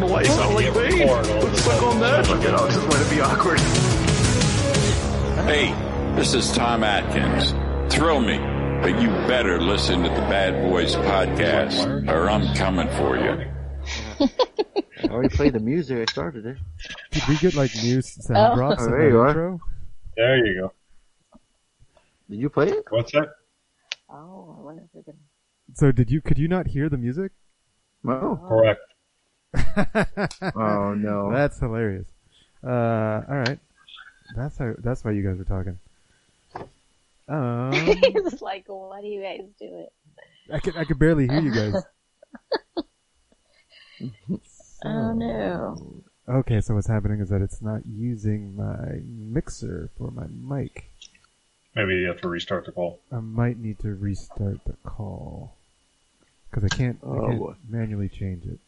Why you sound like me? Let's suck on that. Look at I'll just let it be awkward. Hey, this is Tom Atkins. Thrill me, but you better listen to the Bad Boys podcast, or I'm coming for you. I already played the music. I started it. Did we get like new sound Oh. drops Oh, there the you are. intro? There you go. Did you play it? What's that? Oh, I wonder if we can. So did you? Could you not hear the music? No. Correct. Oh no. That's hilarious. Uh, all right. That's how. That's why you guys were talking. Um, it's like, what do you guys do it? I could I could barely hear you guys. Oh no. Okay, so what's happening is that it's not using my mixer for my mic. Maybe you have to restart the call. I might need to restart the call because I can't, Oh, I can't boy. manually change it.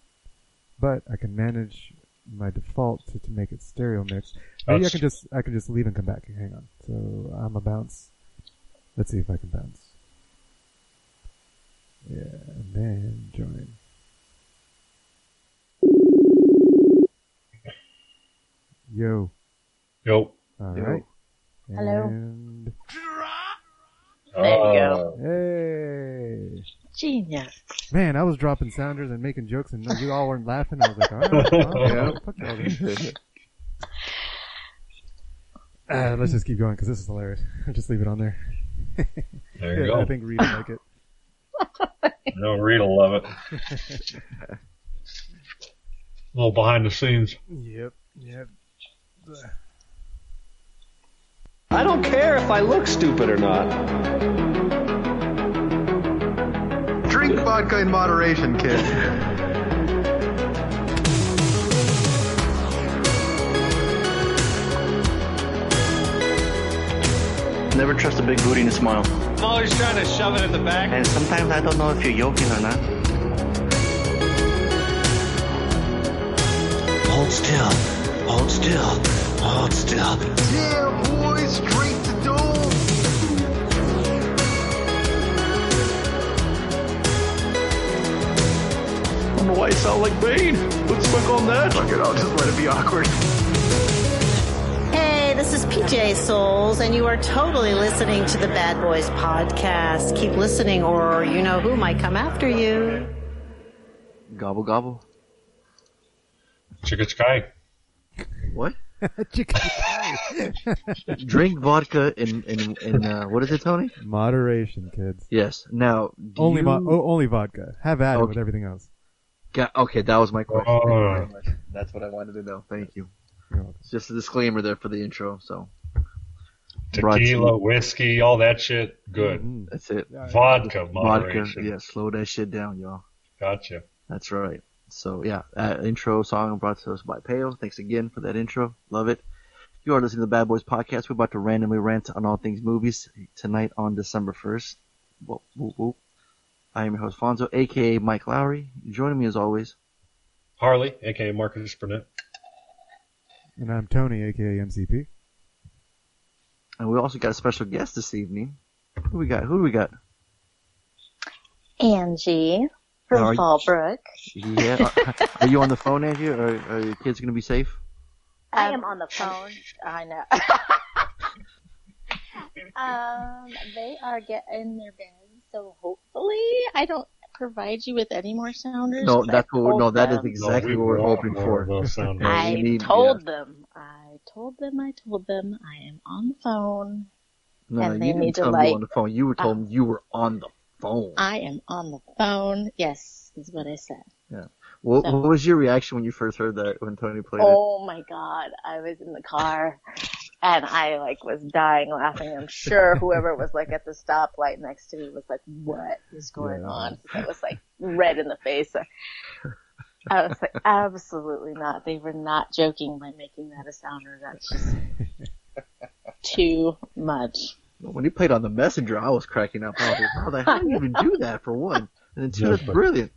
But I can manage my default to, to make it stereo mix. Maybe I can just I can just leave and come back. Hang on. So I'm a bounce. Let's see if I can bounce. Yeah, and then join. Yo. Yo. All Yo. right. Hello. And There you go. Uh, hey. Genius. Man, I was dropping sounders and making jokes, and you all weren't laughing. I was like, all right, well, Yeah. fuck y'all then. Uh, let's just keep going because this is hilarious. Just leave it on there. There you I go. I think Reed will like it. No, Reed will love it. A little behind the scenes. Yep, yep. I don't care if I look stupid or not. Drink vodka in moderation, kid. Never trust a big booty and a smile. I'm always trying to shove it in the back. And sometimes I don't know if you're joking or not. Hold still. Hold still. Hold still. Yeah, boys, straight don't know why you sound like Bane. Let's suck on that. Look it, I'll just let it be awkward. Hey, this is PJ Soles, and you are totally listening to the Bad Boys podcast. Keep listening, or you know who might come after you. Gobble gobble. Chicka chicka. What? Chicken Drink vodka in in in uh, what is it, Tony? Moderation, kids. Yes. Now do Only you... mo- oh, only vodka. Have at it with everything else. Got- okay, that was my question. Thank you very much. That's what I wanted to know. Thank you. It's just a disclaimer there for the intro. So Brought Tequila, whiskey, all that shit. Good. Mhm. that's it. Vodka, Vodka. moderation. Yeah, slow that shit down, y'all. Gotcha. That's right. So yeah, uh, intro song brought to us by Peo. Thanks again for that intro. Love it. You are listening to the Bad Boys podcast. We're about to randomly rant on all things movies tonight on December 1st. Whoop, whoop, whoop. I am your host Fonzo, aka Mike Lowry. Joining me as always. Harley, aka Marcus Burnett. And I'm Tony, aka MCP. And we also got a special guest this evening. Who we got? Who do we got? Angie from Are you- Fallbrook. Yeah. Are, are you on the phone, Angie? Or are your kids gonna be safe? I am on the phone. I know. um, they are getting their beds, so hopefully I don't provide you with any more sounders. No, that's what. No, told that is them- exactly No, what we're hoping for. of those sound Yeah, I need- told them. I told them. I told them. I am on the phone. No, And no, they you didn't need tell me like, were on the phone. You were told uh, me you were on the phone. I am on the phone. Yes, is what I said. What, so- what was your reaction when you first heard that when Tony played it? Oh my god, I was in the car And I like was dying laughing. I'm sure whoever was like at the stoplight next to me was like, "What is going Yeah. on?" I was like red in the face. I was like, "Absolutely not! They were not joking by making that a sounder. That's just too much." When he played on the messenger, I was cracking up. I was like, how the hell do you even do that for one? And then two, that's brilliant.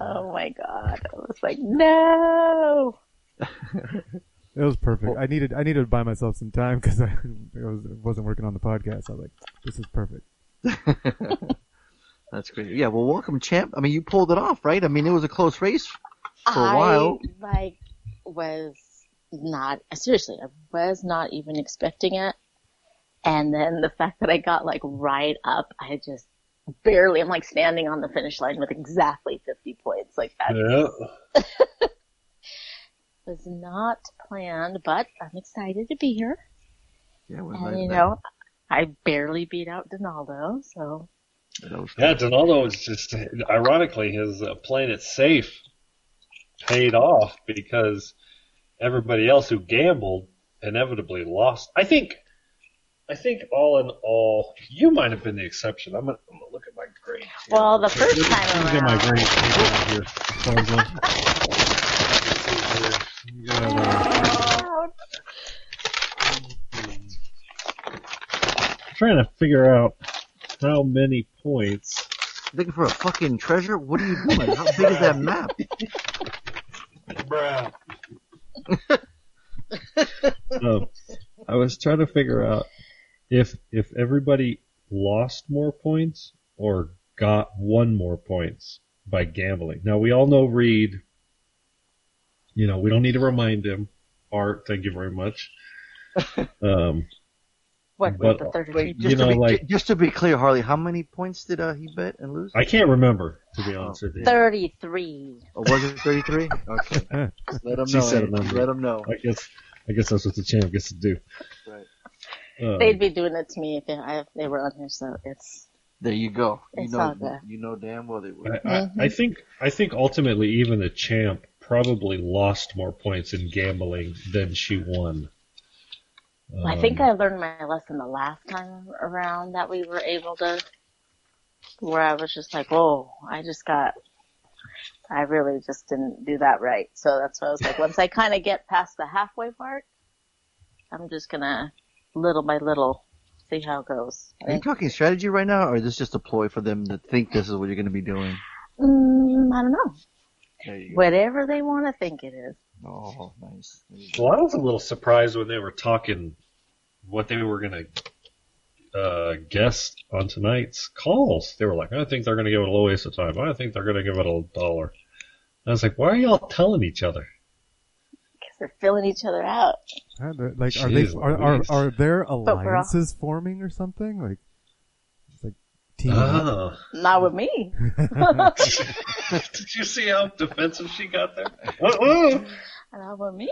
Oh my god! I was like, "No!" It was perfect. I needed I needed to buy myself some time because I, I was wasn't working on the podcast. I was like, this is perfect. That's great. Yeah, well, welcome, champ. I mean, you pulled it off, right? I mean, it was a close race for a while. I like was not seriously. I was not even expecting it, and then the fact that I got like right up, I just barely. I'm like standing on the finish line with exactly 50 points. Like that Yeah. was not planned, but I'm excited to be here. Yeah, we're And glad you know, I barely beat out Donaldo, so Yeah, Donaldo is just, ironically, his uh, playing it safe paid off because everybody else who gambled inevitably lost. I think, I think all in all, you might have been the exception. I'm gonna, I'm gonna look at my grades. well the first Let me- time let me get my around. grades here. Hold on. You trying to figure out how many points. Looking for a fucking treasure? What are you doing? How big is that map? Bruh. um, I was trying to figure out if if everybody lost more points or got one more points by gambling. Now we all know Reed. You know we don't need to remind him. Art, thank you very much. Um, What But- with the 33 Wait, just You to know, be like- just to be clear, Harley, how many points did uh, he bet and lose? I can't remember to be honest with you. 33. Or was it 33? Okay. Let him She know. said a eh? number. Let him know. I guess I guess that's what the champ gets to do. Right. Um, They'd be doing it to me if they, if they were on here, so it's There you go. You It's know, all good. you know damn well they would. I, I, I think I think ultimately even the champ probably lost more points in gambling than she won. I think Um, I learned my lesson the last time around that we were able to, where I was just like, oh, I just got, I really just didn't do that right. So that's why I was like, once I kind of get past the halfway mark, I'm just gonna, little by little, see how it goes. Are you talking strategy right now, or is this just a ploy for them to think this is what you're going to be doing? mm, I don't know. There you go. Whatever they want to think it is. Oh, nice. There you go. Well, I was a little surprised when they were talking what they were going to uh, guess on tonight's calls. They were like, I think they're going to give it a low waste of time. I think they're going to give it a dollar. I was like, why are y'all telling each other? Because they're filling each other out. huh, they're- like, are they Jeez are, are Louise. are there alliances forming or something? Like, it's like team. Oh. Not with me. Did you see how defensive she got there? Uh-uh. Not with me.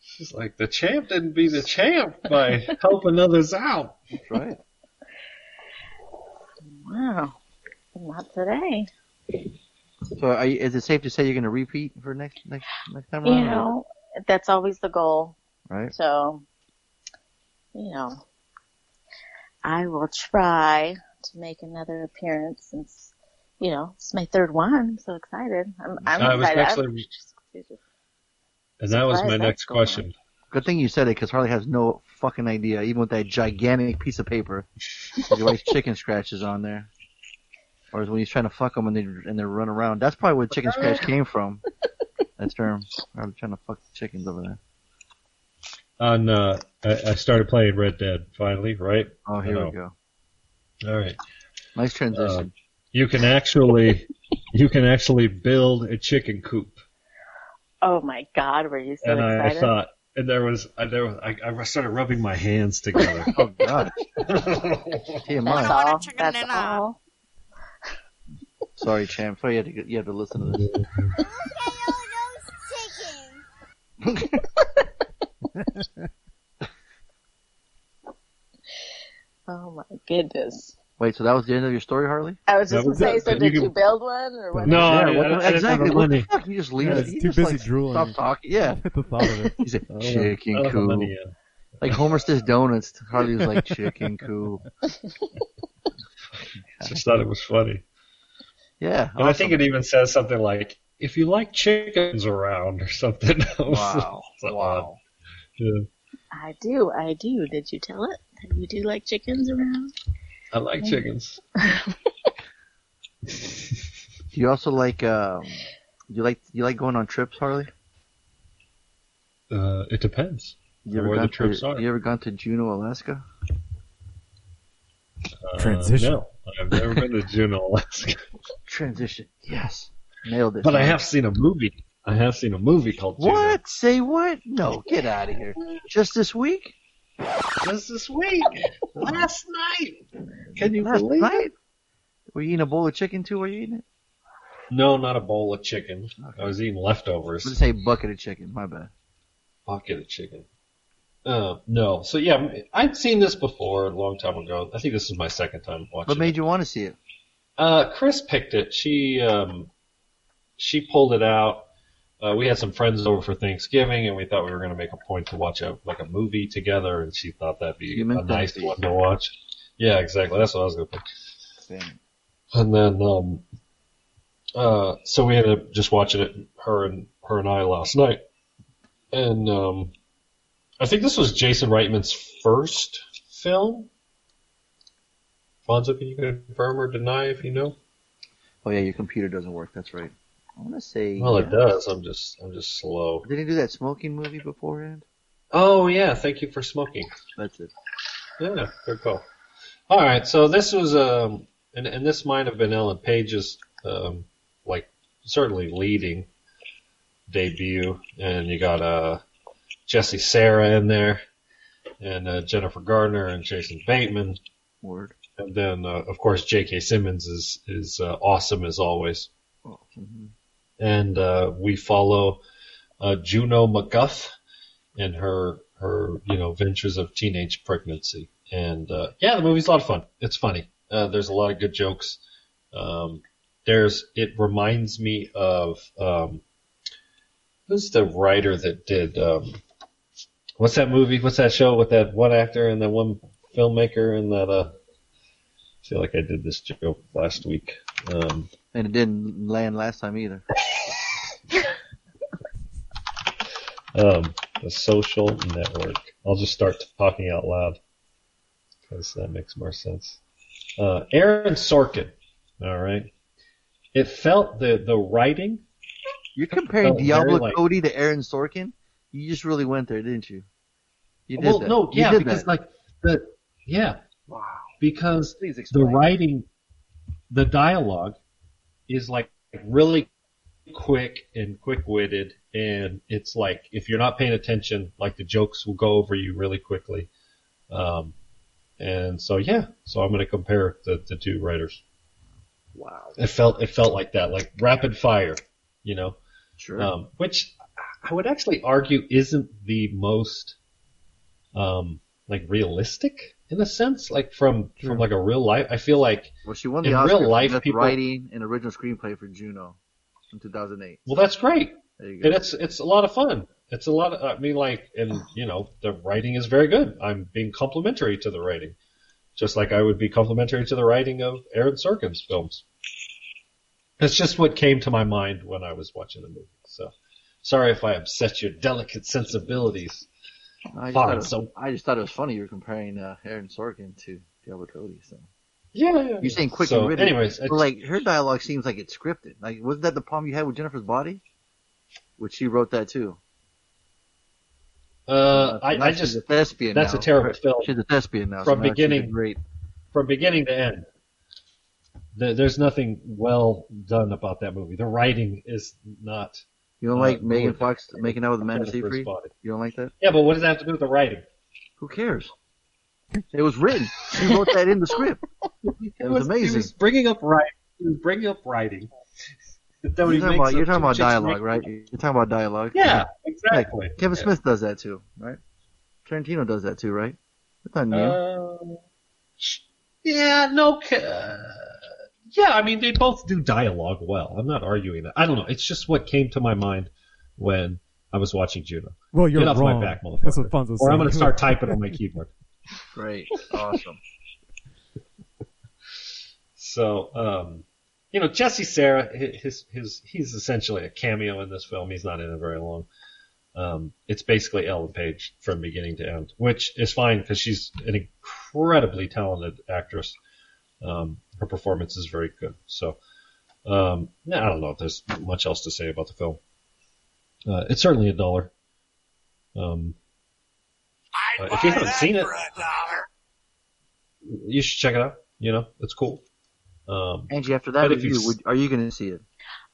She's like, the champ didn't be the champ by helping others out. That's right. Wow. Not today. So, are you, is it safe to say you're going to repeat for next next next time You around? know, that's always the goal. right? So, you know, I will try to make another appearance since, you know, it's my third one. I'm so excited. I'm, I'm I was excited. actually- I'm just- And that was my next that's going question. Good thing you said it, because Harley has no fucking idea, even with that gigantic piece of paper. He writes chicken scratches on there. Or when he's trying to fuck them and they and they run around. That's probably where chicken scratch came from. That term. I'm trying to fuck the chickens over there. On, uh, I, I started playing Red Dead finally, right? Oh, here we go. All right. Nice transition. Um, you can actually, you can actually build a chicken coop. Oh my God, were you so and I, I thought, and there was, I, there was, I, I started rubbing my hands together. oh god. that's all. That's all. Sorry, champ. Sorry you had to you have to listen to this. Oh my goodness. Wait, so that was the end of your story, Harley? I was just was gonna say, it. so You did can- you build one or what? No, yeah, I- what I- the- I didn't exactly. the What the fuck? You just leave Yeah, it. You too just, busy like, drooling. Stop talking. Yeah. At the thought of it. He said, I don't have- chicken don't coop. money yet. Like Homer says donuts. Harley was like chicken cool. Just thought it was funny. Yeah. And I think it even says something like, "If you like chickens around" or something. Wow. So uh, wow. odd. Yeah. I do, I do. Did you tell it? That You do like chickens around? I like chickens. Do you also like um? You like you like going on trips, Harley? Uh, it depends. You ever Where the trips to, are. You ever gone to Juneau, Alaska? Uh, Transition. No, I've never been to Juneau, Alaska. Transition. Yes. Nailed it. But I have seen a movie. I have seen a movie called Juno. What? Say what? No, get out of here. Just this week? Just this week. Last night. Can you Last believe night? it? Were you eating a bowl of chicken too? Were you eating it? No, not a bowl of chicken. I was eating leftovers. Let's say bucket of chicken. My bad. Bucket of chicken. Uh, no. So yeah, I'd seen this before a long time ago. I think this is my second time watching What made it. you want to see it? Uh, Chris picked it. She, um, she pulled it out. Uh, we had some friends over for Thanksgiving, and we thought we were going to make a point to watch a like a movie together, and she thought that'd be a nice one to watch. Yeah, exactly. That's what I was going to pick. And then, um, uh, so we ended up just watching it, her and her and I last night. And um, I think this was Jason Reitman's first film. Fonzo, can you confirm or deny if you know? Oh yeah, your computer doesn't work. That's right. I want to say. Well, it yeah. does. I'm just, I'm just slow. Did he do that smoking movie beforehand? Oh yeah, thank you for smoking. That's it. Yeah, good call. All right, so this was um, and and this might have been Ellen Page's um, like certainly leading debut, and you got uh Jesse Sarah in there, and uh, Jennifer Garner and Jason Bateman, Word. and then uh, of course J.K. Simmons is is uh, awesome as always, Oh, mhm. And uh, we follow uh, Juno MacGuff and her her you know ventures of teenage pregnancy. And uh, yeah, the movie's a lot of fun. It's funny. Uh, there's a lot of good jokes. Um, there's it reminds me of um, who's the writer that did um, what's that movie? What's that show with that one actor and that one filmmaker and that uh, I feel like I did this joke last week. Um, And it didn't land last time either. Um, the social network. I'll just start talking out loud because that makes more sense. Uh, Aaron Sorkin. All right. It felt the the writing. You're comparing Diablo like- Cody to Aaron Sorkin. You just really went there, didn't you? You did well, that. no, You yeah, did because that. like the yeah, wow. because the writing, the dialogue, is like really quick and quick witted, and it's like if you're not paying attention, like the jokes will go over you really quickly. Um, and so yeah, so I'm going to compare the, the two writers. Wow. It felt it felt like that, like rapid fire, you know, Sure. um, which I would actually argue isn't the most um, like realistic in a sense, like from from hmm. like a real life. I feel like well, she won the in Oscar real life, for best people- writing and original screenplay for Juno in 2008. well, that's great. There you go. And it's it's a lot of fun. It's a lot of I mean like and you know the writing is very good. I'm being complimentary to the writing, just like I would be complimentary to the writing of Aaron Sorkin's films. That's just what came to my mind when I was watching the movie. So sorry if I upset your delicate sensibilities. I just, Fine, thought it, so- I just thought it was funny you were comparing uh, Aaron Sorkin to Diablo Cody. So Yeah, yeah. you're saying quick so, and witty. Anyways, But, like her dialogue seems like it's scripted. Like wasn't that the problem you had with Jennifer's Body? Which she wrote that too. uh, I, Now I she's just a thespian. that's now. a terrible film. She's a thespian now. From so now she's beginning- great. from beginning to end. There, there's nothing well done about that movie. The writing is not. You don't uh, like Megan good. Fox making out with Amanda Seyfried? You don't like that? Yeah, but what does that have to do with the writing? Who cares? It was written. She wrote that in the script. It was He amazing. was bringing up writing. He was bringing up writing. You're talking about, you're talking about dialogue, right? You're talking about dialogue. Yeah, Like, exactly. Kevin Yeah. Smith does that too, right? Tarantino does that too, right? That's not new. Uh, yeah, no. ca- Uh, yeah, I mean they both do dialogue well. I'm not arguing that. I don't know. It's just what came to my mind when I was watching Juno. Well, you're Get off wrong. my back, motherfucker. That's what Fonzo's Or I'm going to start typing on my keyboard. Great. Awesome. So, um, you know, Jesse Sarah, his, his, he's essentially a cameo in this film. He's not in it very long. Um, it's basically Ellen Page from beginning to end, which is fine because she's an incredibly talented actress. Um, her performance is very good. So, um, yeah, I don't know if there's much else to say about the film. Uh, it's certainly a dollar. Um, uh, if you haven't seen it, you should check it out. You know, it's cool. Um, Angie, after that But if you would, are you going to see it?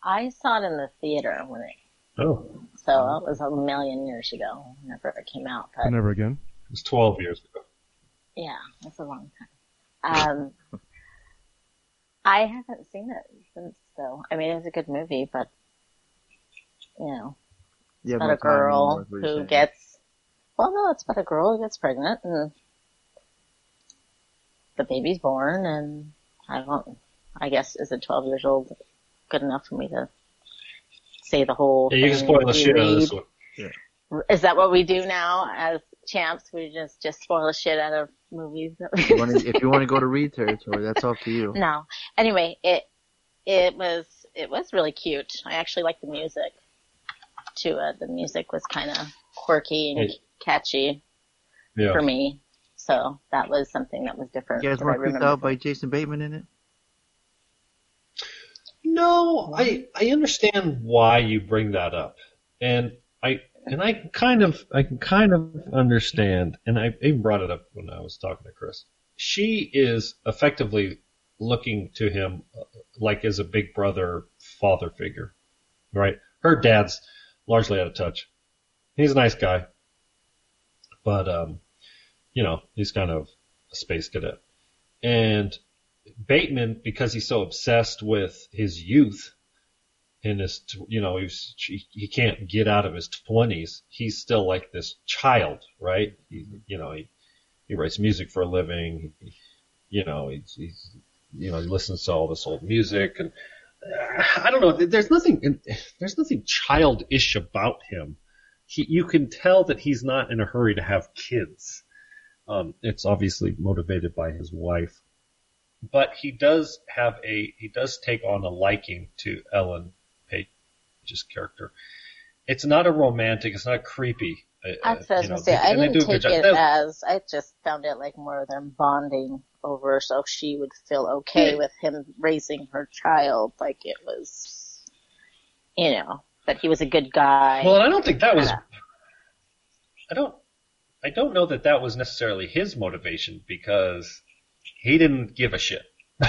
I saw it in the theater when it, oh, so that was a million years ago, whenever it came out. But Never again. it's 12 years ago. yeah, that's a long time. Um, I haven't seen it since though. I mean, it's a good movie, but you know, You have about a girl is what you're who gets. Well, no, it's about a girl who gets pregnant and the baby's born, and I don't. I guess is it 12 years old good enough for me to say the whole Yeah, you can spoil the we shit out of this read? one. Is that what we do now as champs? We just just spoil the shit out of movies. If you wanna- if you want to go to read territory, that's up to you. no. Anyway, it it was it was really cute. I actually liked the music to it. Uh, the music was kind of quirky and Hey. catchy Yeah. for me. So that was something that was different. You guys weren't creeped out by Jason Bateman in it? No, I I understand why you bring that up, and I and I kind of I can kind of understand, and I even brought it up when I was talking to Chris. She is effectively looking to him uh, like as a big brother father figure, right? Her dad's largely out of touch. He's a nice guy, but um, you know, he's kind of a space cadet, and Bateman, because he's so obsessed with his youth in his, you know, he's, he, can't get out of his twenties. He's still like this child, right? He, you know, he, he writes music for a living. He, you know, he's, he's, you know, he listens to all this old music and uh, I don't know. There's nothing, there's nothing childish about him. He, you can tell that he's not in a hurry to have kids. Um, it's obviously motivated by his wife but he does have a he does take on a liking to Ellen Page's character. It's not a romantic. It's not creepy. uh, That's what I was gonna say. I didn't do a good take it as I just found it like more of them bonding over, so she would feel okay Yeah. with him raising her child. Like it was, you know, that he was a good guy. Well, I don't think that was. I don't. I don't know that that was necessarily his motivation because he didn't give a shit.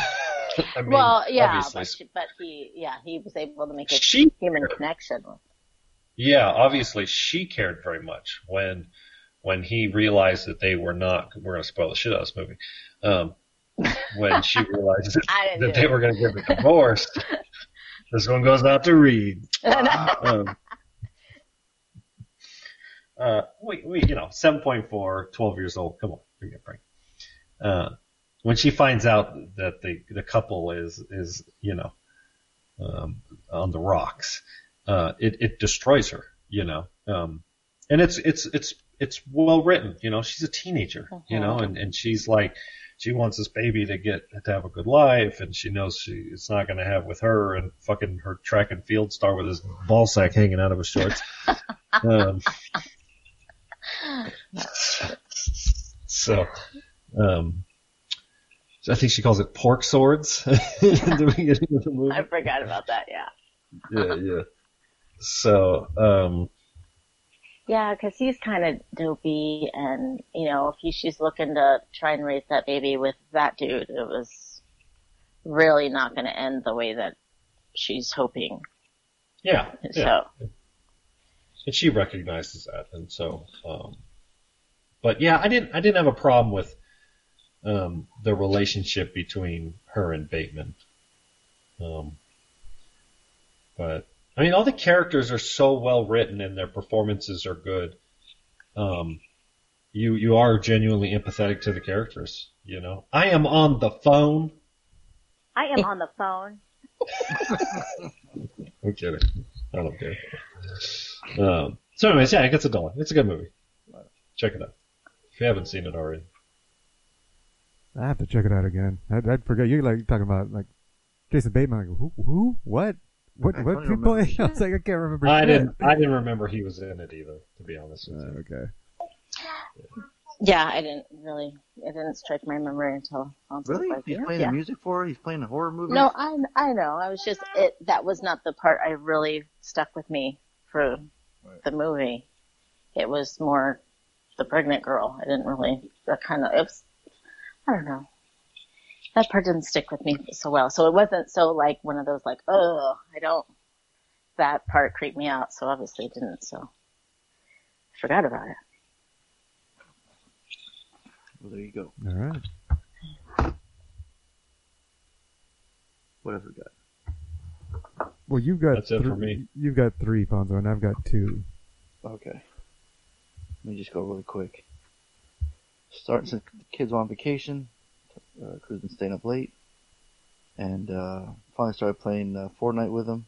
I mean, well, yeah, but, she, but he, yeah, he was able to make a She human connection. Yeah, obviously she cared very much when when he realized that they were not. We're gonna spoil the shit out of this movie. Um, when she realized that, that they it. were gonna get a divorce. this one goes out to Reed. Um, uh, we, we, you know, 7.4, 12 years old. Come on, give me a break. Uh, when she finds out that the, the couple is, is, you know, um, on the rocks, uh, it, it destroys her, you know, um, and it's, it's, it's, it's well written, you know, she's a teenager, you know, and, and she's like, she wants this baby to get, to have a good life and she knows she, it's not going to have with her and fucking her track and field star with his ball sack hanging out of his shorts. um, so, um, I think she calls it pork swords in the beginning of the movie. I forgot about that. Yeah, Yeah, yeah. So, um, yeah, because he's kind of dopey, and you know, if he, she's looking to try and raise that baby with that dude, it was really not going to end the way that she's hoping. yeah, yeah. So and she recognizes that, and so, um, but yeah, I didn't, I didn't have a problem with, um, the relationship between her and Bateman. Um, but I mean, all the characters are so well written and their performances are good. Um, you you are genuinely empathetic to the characters. You know, I am on the phone. I am on the phone. I'm kidding. I don't care. Um, So, anyways, yeah, it gets a dollar. It's a good movie. Check it out if you haven't seen it already. I have to check it out again. I'd, I'd forget. You're like talking about like Jason Bateman. Like who? Who? What? What? I What people? I was like, I can't remember. I shit. didn't. I didn't remember he was in it either. To be honest with you. Uh, okay. Yeah, I didn't really. It didn't strike my memory until. I Really? Like, He's playing yeah. the music for her? He's playing a horror movie? No, I I know. I was just it. That was not the part I really stuck with me for the movie. It was more the pregnant girl. I didn't really. That kind of. It was. I don't know. That part didn't stick with me so well. So it wasn't so like one of those like, oh, I don't. That part creeped me out. So obviously it didn't. So I forgot about it. Well, there you go. All right. What else we got? Well, you've got That's it for me. You've got three, Fonzo, and I've got two. Okay. Let me just go really quick. Starting since the kids were on vacation, uh, Crew's been staying up late, and uh, finally started playing uh, Fortnite with him.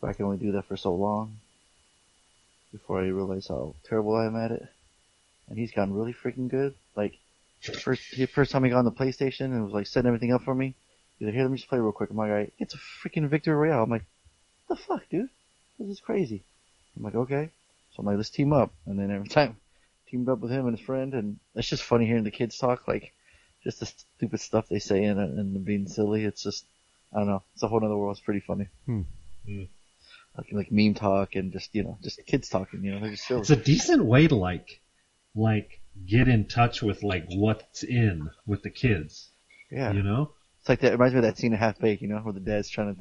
But I can only do that for so long before I realize how terrible I am at it. And he's gotten really freaking good. Like first, the first time he got on the PlayStation and was like setting everything up for me. He's like, "Here, let me just play real quick." I'm like, "Alright, it's a freaking victory royale." I'm like, the fuck, dude? This is crazy." I'm like, "Okay." So I'm like, let's team up. And then every time, teamed up with him and his friend, and it's just funny hearing the kids talk, like, just the stupid stuff they say and, and being silly. It's just, I don't know, it's a whole other world. It's pretty funny. Hmm. Hmm. Like, like meme talk and just, you know, just kids talking, you know, they're just silly. It's a decent way to like, like get in touch with like what's in with the kids. yeah. You know. It's like that, it reminds me of that scene in Half Baked, you know, where the dad's trying to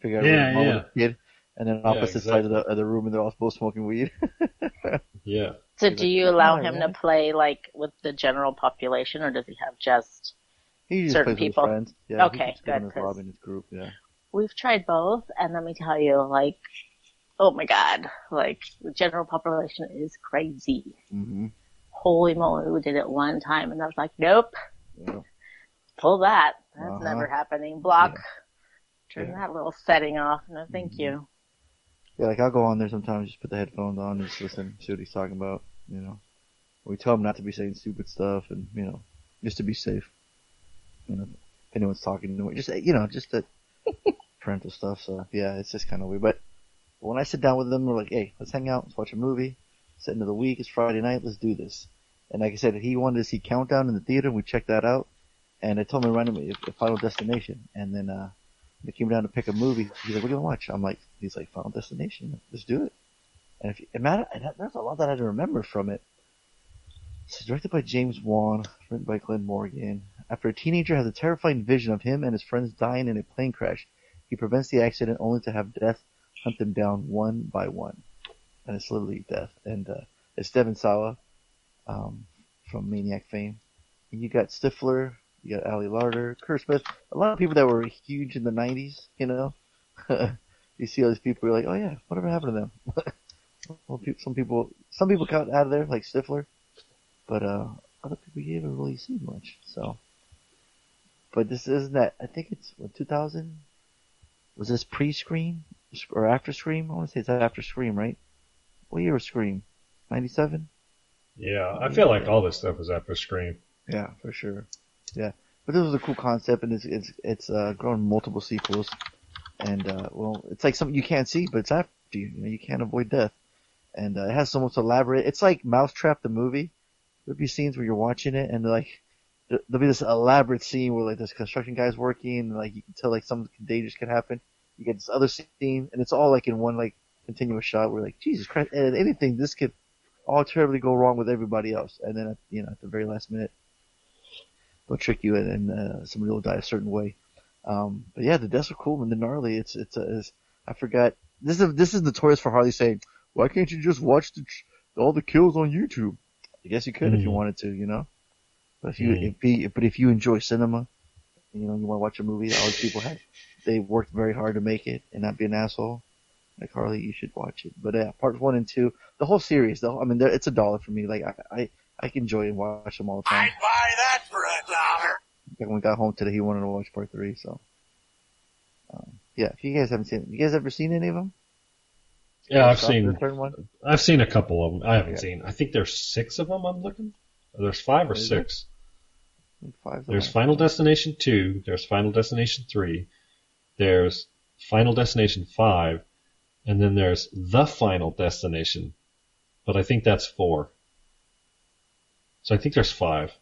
figure out Yeah, what yeah. the kid, and then Yeah, opposite side of the, of the room and they're all both smoking weed. Yeah. So do you allow him man." to play like with the general population, or does he have just? he just Certain people. with his friends. Yeah, Okay, he keeps giving good, His 'cause- Robin, his group, yeah. We've tried both, and let me tell you, like, oh my god, like the general population is crazy. hmm Holy moly, we did it one time, and I was like, nope, Yeah. pull that. That's Uh-huh. never happening. Block. Turn Yeah. that little setting off. No, thank Mhm. you. Yeah, like I'll go on there sometimes, just put the headphones on and just listen, see what he's talking about, you know. We tell him not to be saying stupid stuff and, you know, just to be safe. You know, if anyone's talking to him, just, you know, just the parental stuff, so yeah, it's just kind of weird. But when I sit down with them, we're like, hey, let's hang out, let's watch a movie, it's the end of the week, it's Friday night, let's do this. And like I said, he wanted to see Countdown in the theater, and we checked that out, and I told him randomly, Final Destination, and then, uh, they came down to pick a movie. He's like, "What do you want to watch?" I'm like, "He's like Final Destination. Let's do it." And if you, it matter, and there's a lot that I didn't remember from it. It's directed by James Wong, written by Glenn Morgan. After a teenager has a terrifying vision of him and his friends dying in a plane crash, he prevents the accident only to have death hunt them down one by one. And it's literally death. And uh, it's Devon Sawa um, from Maniac fame. And you got Stifler, you got Ali Larter, Kerr Smith, a lot of people that were huge in the 90s, you know. you see all these people, you're like, oh yeah, whatever happened to them? well, some people, some people got out of there, like Stifler, but uh, other people you haven't really seen much. So, but this isn't that. I think it's what 2000. Was this pre-Scream or after Scream? I want to say it's after Scream, right? What year was Scream? 97. Yeah. I feel like all this stuff was after Scream. Yeah, for sure. Yeah, but this was a cool concept, and it's it's it's uh, grown multiple sequels, and uh, well, it's like something you can't see, but it's after you. You know, you can't avoid death, and uh, it has so much elaborate. It's like Mousetrap the movie. There'll be scenes where you're watching it, and like there- there'll be this elaborate scene where like this construction guy's working, and like you can tell like something dangerous could happen. You get this other scene, and it's all like in one like continuous shot. Where like Jesus Christ, and anything this could all terribly go wrong with everybody else, and then you know at the very last minute they'll trick you and, and uh, somebody will die a certain way. Um, but yeah, the deaths are cool and the gnarly. It's it's, uh, it's I forgot. This is this is notorious for Harley saying, "Why can't you just watch the all the kills on YouTube?" I guess you could if you Mhm. wanted to, you know. But if you Mhm. if he, but if you enjoy cinema, you know, you want to watch a movie that all these people have, they worked very hard to make it and not be an asshole. Like Harley, you should watch it. But yeah, parts one and two, the whole series, the whole, I mean, it's a dollar for me. Like I, I, I can enjoy and watch them all the time. I'd buy that for a dollar. When we got home today, he wanted to watch part three. So, um, yeah. If you guys haven't seen, you guys ever seen any of them? Yeah, I've seen the third one. I've seen a couple of them. I haven't Yeah. seen. I think there's six of them. I'm looking. There's five or Is six. Five's the There's. Final Destination 2, there's Final Destination 3, there's Final Destination 5, and then there's The Final Destination. But I think that's 4. So I think there's 5.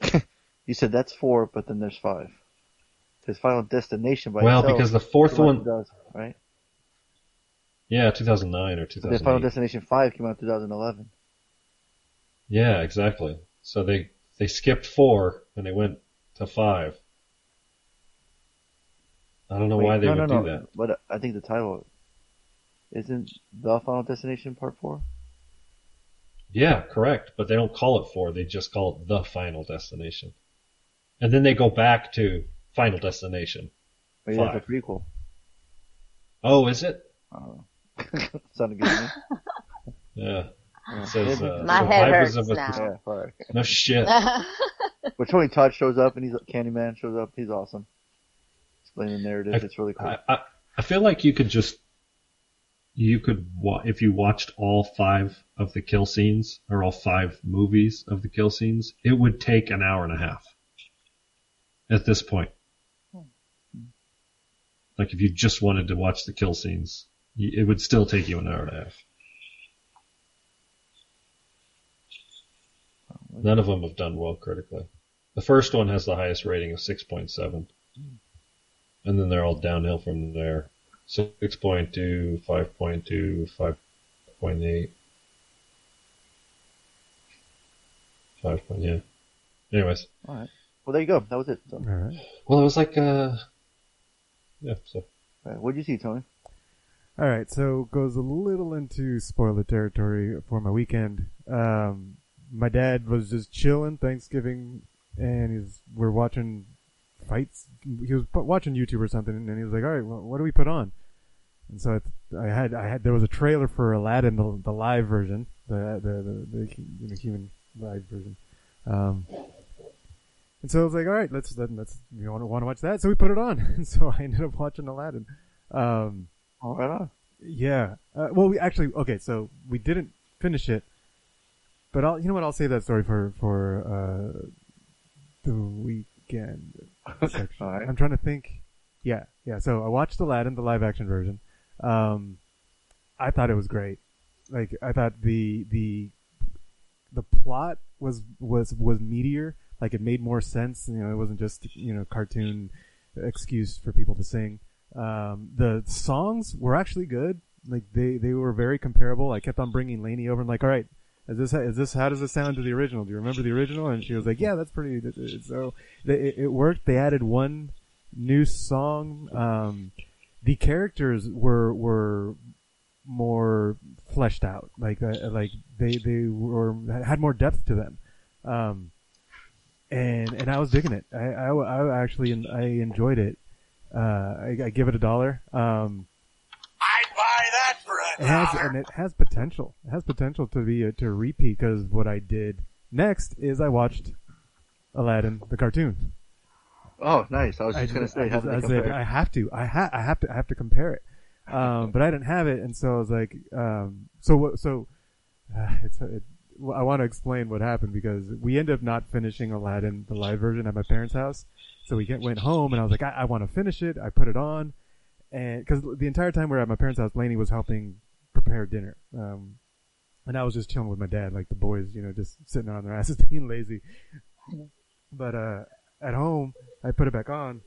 You said that's four, but then there's five. There's Final Destination by Well, itself. because the fourth came out in one, 2000, right? yeah, 2009 or But then Final Destination five came out in 2011. Yeah, exactly. So they, they skipped 4 and they went to 5. I don't know Wait, why they no, would no, do no. that. But I think the title isn't the Final Destination Part Four. Yeah, correct. But they don't call it four. They just call it the final destination. And then they go back to Final Destination. Maybe that's Five. a prequel. Oh, is it? I don't know. Sounded good to me. Yeah. Yeah. It says, uh, My head hurts now. Yeah, alright. no shit. But Tony Todd shows up and he's Candyman shows up. He's awesome. Explaining the narrative. I- it's really cool. I, I, I feel like you could just, you could, if you watched all five of the kill scenes, or all five movies of the kill scenes, it would take an hour and a half. At this point. Hmm. Like if you just wanted to watch the kill scenes, it would still take you an hour and a half. Hmm. None of them have done well critically. The first one has the highest rating of 6.7. Hmm. And then they're all downhill from there. 6.2, 5.2, 5.8. 5. point- Yeah. Anyways. Alright. Well, there you go. That was it. So, All right. Well, it was like, uh, yeah, so. alright. What'd you see, Tony? All right, so goes a little into spoiler territory for my weekend. Um, my dad was just chilling Thanksgiving, and he's we're watching fights. He was watching YouTube or something, and he was like, "All right, well, what do we put on?" And so I, I had I had there was a trailer for Aladdin, the, the live version, the the the, the you know, human live version. Um, and so I was like, "All right, let's let, let's you want to want to watch that?" So we put it on, and so I ended up watching Aladdin. Um, All right on. yeah. Uh, well, we actually okay. So we didn't finish it, but I'll you know what? I'll save that story for for uh, the weekend section. Right. I'm trying to think. Yeah, yeah. So I watched Aladdin, the live action version. Um, I thought it was great. Like I thought the the the plot was was was meatier. Like it made more sense. You know, it wasn't just you know cartoon excuse for people to sing. Um, the songs were actually good. Like they, they were very comparable. I kept on bringing Lainey over and like, all right, is this is this how does this sound to the original? Do you remember the original? And she was like, yeah, that's pretty. So it, it worked. They added one new song. Um, the characters were were more fleshed out. Like uh, like they they were had more depth to them. Um, and and I was digging it. I I, I actually I enjoyed it. Uh, I, I give it a dollar. Um, I'd buy that for it a has and it has potential. It has potential to be a, to repeat because what I did next is I watched Aladdin the cartoon. Oh, nice. I was just gonna just- say, I, just- I said compare? I have to. I ha- I have to. I have to compare it. Um, but I didn't have it, and so I was like, um, so what? So uh, it's it, well, I want to explain what happened because we ended up not finishing Aladdin the live version at my parents' house. So we went home, and I was like, I, I want to finish it. I put it on, and because the entire time we were at my parents' house, Lainey was helping prepare dinner. Um, and I was just chilling with my dad, like the boys, you know, just sitting on their asses being lazy. But uh, at home, I put it back on,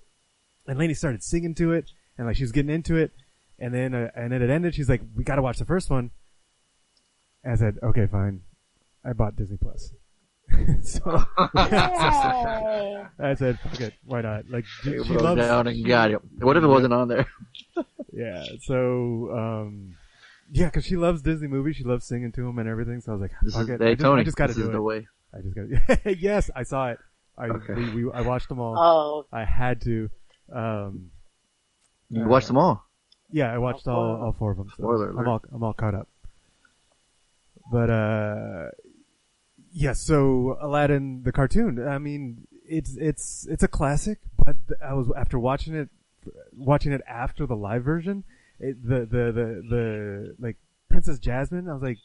and Lainey started singing to it, and like she was getting into it, and then uh, and then it ended. She's like, "We got to watch the first one." I said, "Okay, fine." I bought Disney Plus. so I said, "Fuck it, why not?" Like she, You she broke loves down and got it. What if it wasn't on there? yeah. So, um, yeah, because she loves Disney movies. She loves singing to them and everything. So I was like, This fuck is it. hey I just, Tony. I just got to this do is it. the way. I just got to. yes, I saw it. I Okay. we, we I watched them all. Oh, I had to. Um, You watched them all. yeah, I watched All four all of them. all four of them. So Spoiler I'm alert. all I'm all caught up. But uh, yeah. So Aladdin the cartoon. I mean, it's it's it's a classic. But I was after watching it, watching it after the live version. it, the the the the like Princess Jasmine. I was like,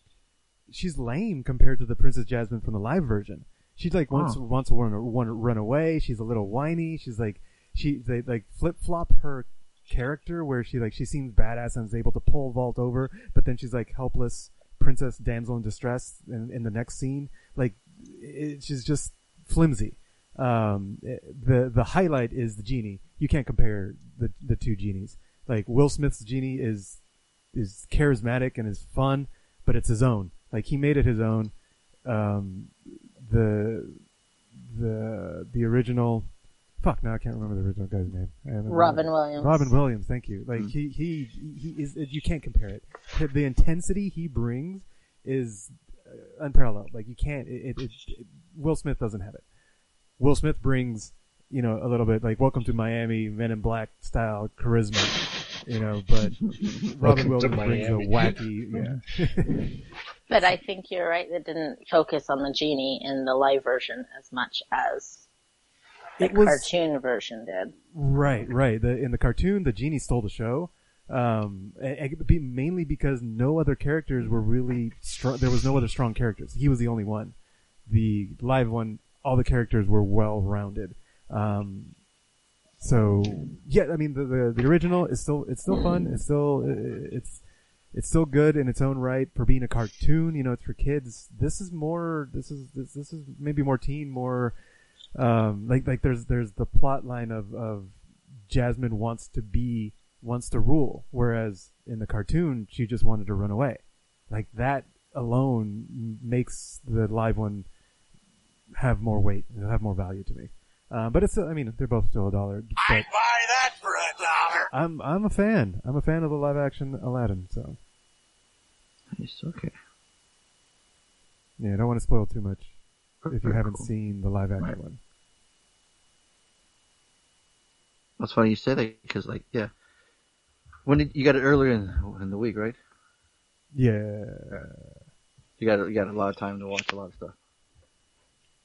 she's lame compared to the Princess Jasmine from the live version. She's like wants Wow. wants to run, to run away. She's a little whiny. She's like she they like flip flop her character where she like she seems badass and is able to pull vault over, but then she's like helpless princess damsel in distress in, in the next scene. Like it, she's just flimsy. Um, it- the the highlight is the genie. You can't compare the the two genies. Like Will Smith's genie is is charismatic and is fun, but it's his own. Like he made it his own. Um, the the the original. Fuck, now I can't remember the original guy's name. I haven't- Robin Williams. Robin Williams, thank you. Like he he he is. You can't compare it. The intensity he brings is unparalleled. Like you can't. It, it, it, Will Smith doesn't have it. Will Smith brings you know a little bit like Welcome to Miami, Men in Black style charisma. You know, but Robin Welcome to Williams brings a wacky. Yeah. But I think you're right. They didn't focus on the genie in the live version as much as the It was- cartoon version did. Right, right. The, in the cartoon, the genie stole the show. Um, be- mainly because no other characters were really strong. There was no other strong characters. He was the only one. The live one, all the characters were well rounded. Um, so yeah, I mean the, the the original is still it's still fun. It's still it's it's still good in its own right for being a cartoon. You know, it's for kids. This is more. This is this, this is maybe more teen, more um, like like there's there's the plot line of of Jasmine wants to be wants to rule, whereas in the cartoon she just wanted to run away. Like that alone makes the live one have more weight, have more value to me. Uh, but it's, I mean, they're both still a dollar. But I'd buy that for a dollar. I'm, I'm a fan. I'm a fan of the live action Aladdin. So Nice, okay. yeah, I don't want to spoil too much if you haven't cool. seen the live action one. That's funny you say that because, like, yeah. When did you got it earlier in, in the week, right? Yeah, You got you got a lot of time to watch a lot of stuff.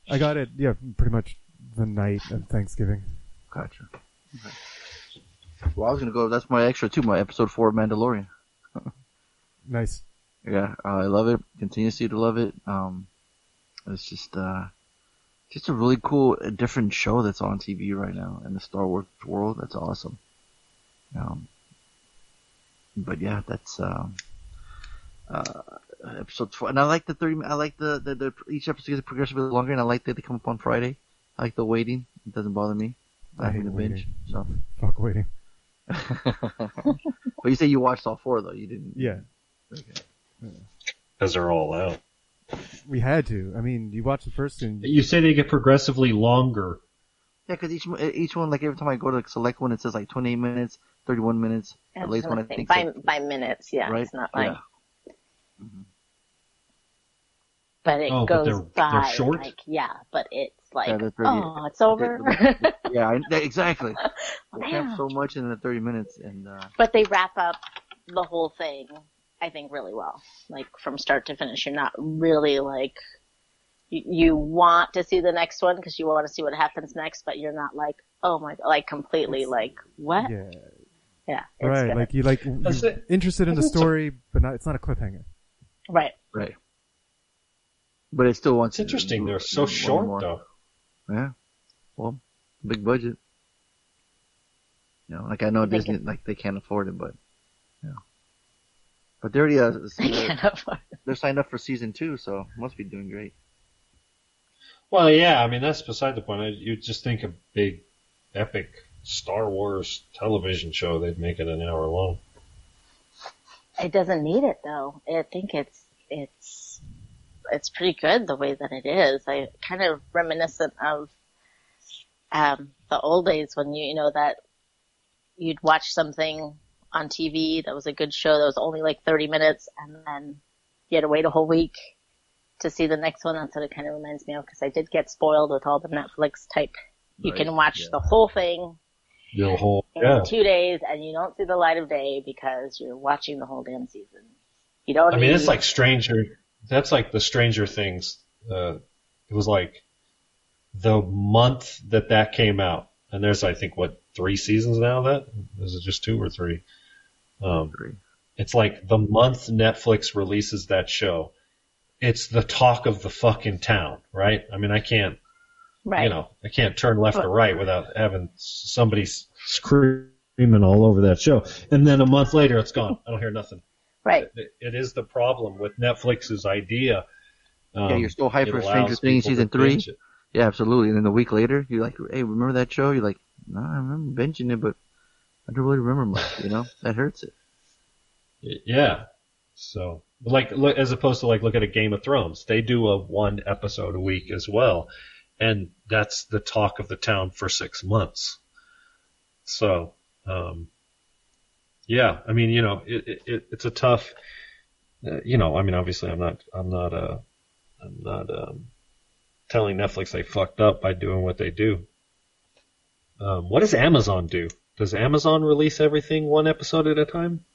I got it. Yeah, pretty much the night of Thanksgiving. Gotcha. Okay. Well, I was gonna go. That's my extra too. My episode four of Mandalorian. Nice. Yeah, uh, I love it. Continuously to love it. Um, it's just uh, just a really cool, uh, different show that's on TV right now in the Star Wars world. That's awesome. Um, but yeah, that's um, uh, episode four. And I like the thirty. I like the the, the each episode gets progressively longer, and I like that they come up on Friday. I like the waiting. It doesn't bother me. I having hate to binge. So. Fuck waiting. but you say you watched all four though. You didn't. Yeah, Because they're all out. we had to. I mean, you watch the first and You say they get progressively longer. Yeah, because each each one, like every time I go to select one, it says like 28 minutes, 31 minutes. I At least one, I think. by so. by minutes, yeah. Right? It's not like, Yeah. but it Oh, but goes they're- by they're short? like yeah, but it's like Yeah, 30 oh, it's over. Yeah, I, yeah, exactly. They have so much in the 30 minutes, and uh, but they wrap up the whole thing, I think, really well. Like from start to finish, you're not really like you, you want to see the next one because you want to see what happens next, but you're not like oh my god like completely like what? yeah, Yeah, it's right. good. Like you like you're it. interested in the Isn't it so- story, but not. It's not a cliffhanger. right. right. But it still wants. It's interesting. They're so one short, more. though. Yeah. Well, big budget. You know, like I know I think Disney, like they can't afford it, but yeah. But they're already uh, I they're, can't afford. they're signed up for season two, so must be doing great. Well, yeah, I mean, that's beside the point. I, you just think a big, epic Star Wars television show, they'd make it an hour long. It doesn't need it though. I think it's it's it's pretty good the way that it is. I kind of reminiscent of um the old days when you you know that you'd watch something on TV that was a good show that was only like 30 minutes and then you had to wait a whole week to see the next one. That's what it kind of reminds me of because I did get spoiled with all the Netflix type. You Right, can watch yeah. the whole thing The whole, in yeah. two days and you don't see the light of day because you're watching the whole damn season. You don't I mean, need, it's like Stranger. That's like the Stranger Things. Uh, it was like the month that that came out, and there's I think what three seasons now. That is it just two or three? Um, Agree. it's like the month Netflix releases that show, it's the talk of the fucking town, right? I mean, I can't, Right. you know, I can't turn left or right without having somebody screaming all over that show. And then a month later, it's gone. I don't hear nothing. right. It, it is the problem with Netflix's idea. Um, Yeah, you're so hyped for allows Stranger Things season three. Yeah, absolutely. And then a week later, you're like, hey, remember that show? You're like, no, I remember binging it, but I don't really remember much. You know, that hurts it. Yeah. So, like, as opposed to like, look at a Game of Thrones. They do a one episode a week as well. And that's the talk of the town for six months. So, um, yeah, I mean, you know, it- it, it's a tough, uh, you know, I mean, obviously I'm not, I'm not, uh, I'm not, um, telling Netflix they fucked up by doing what they do. Um, what does Amazon do? Does Amazon release everything one episode at a time?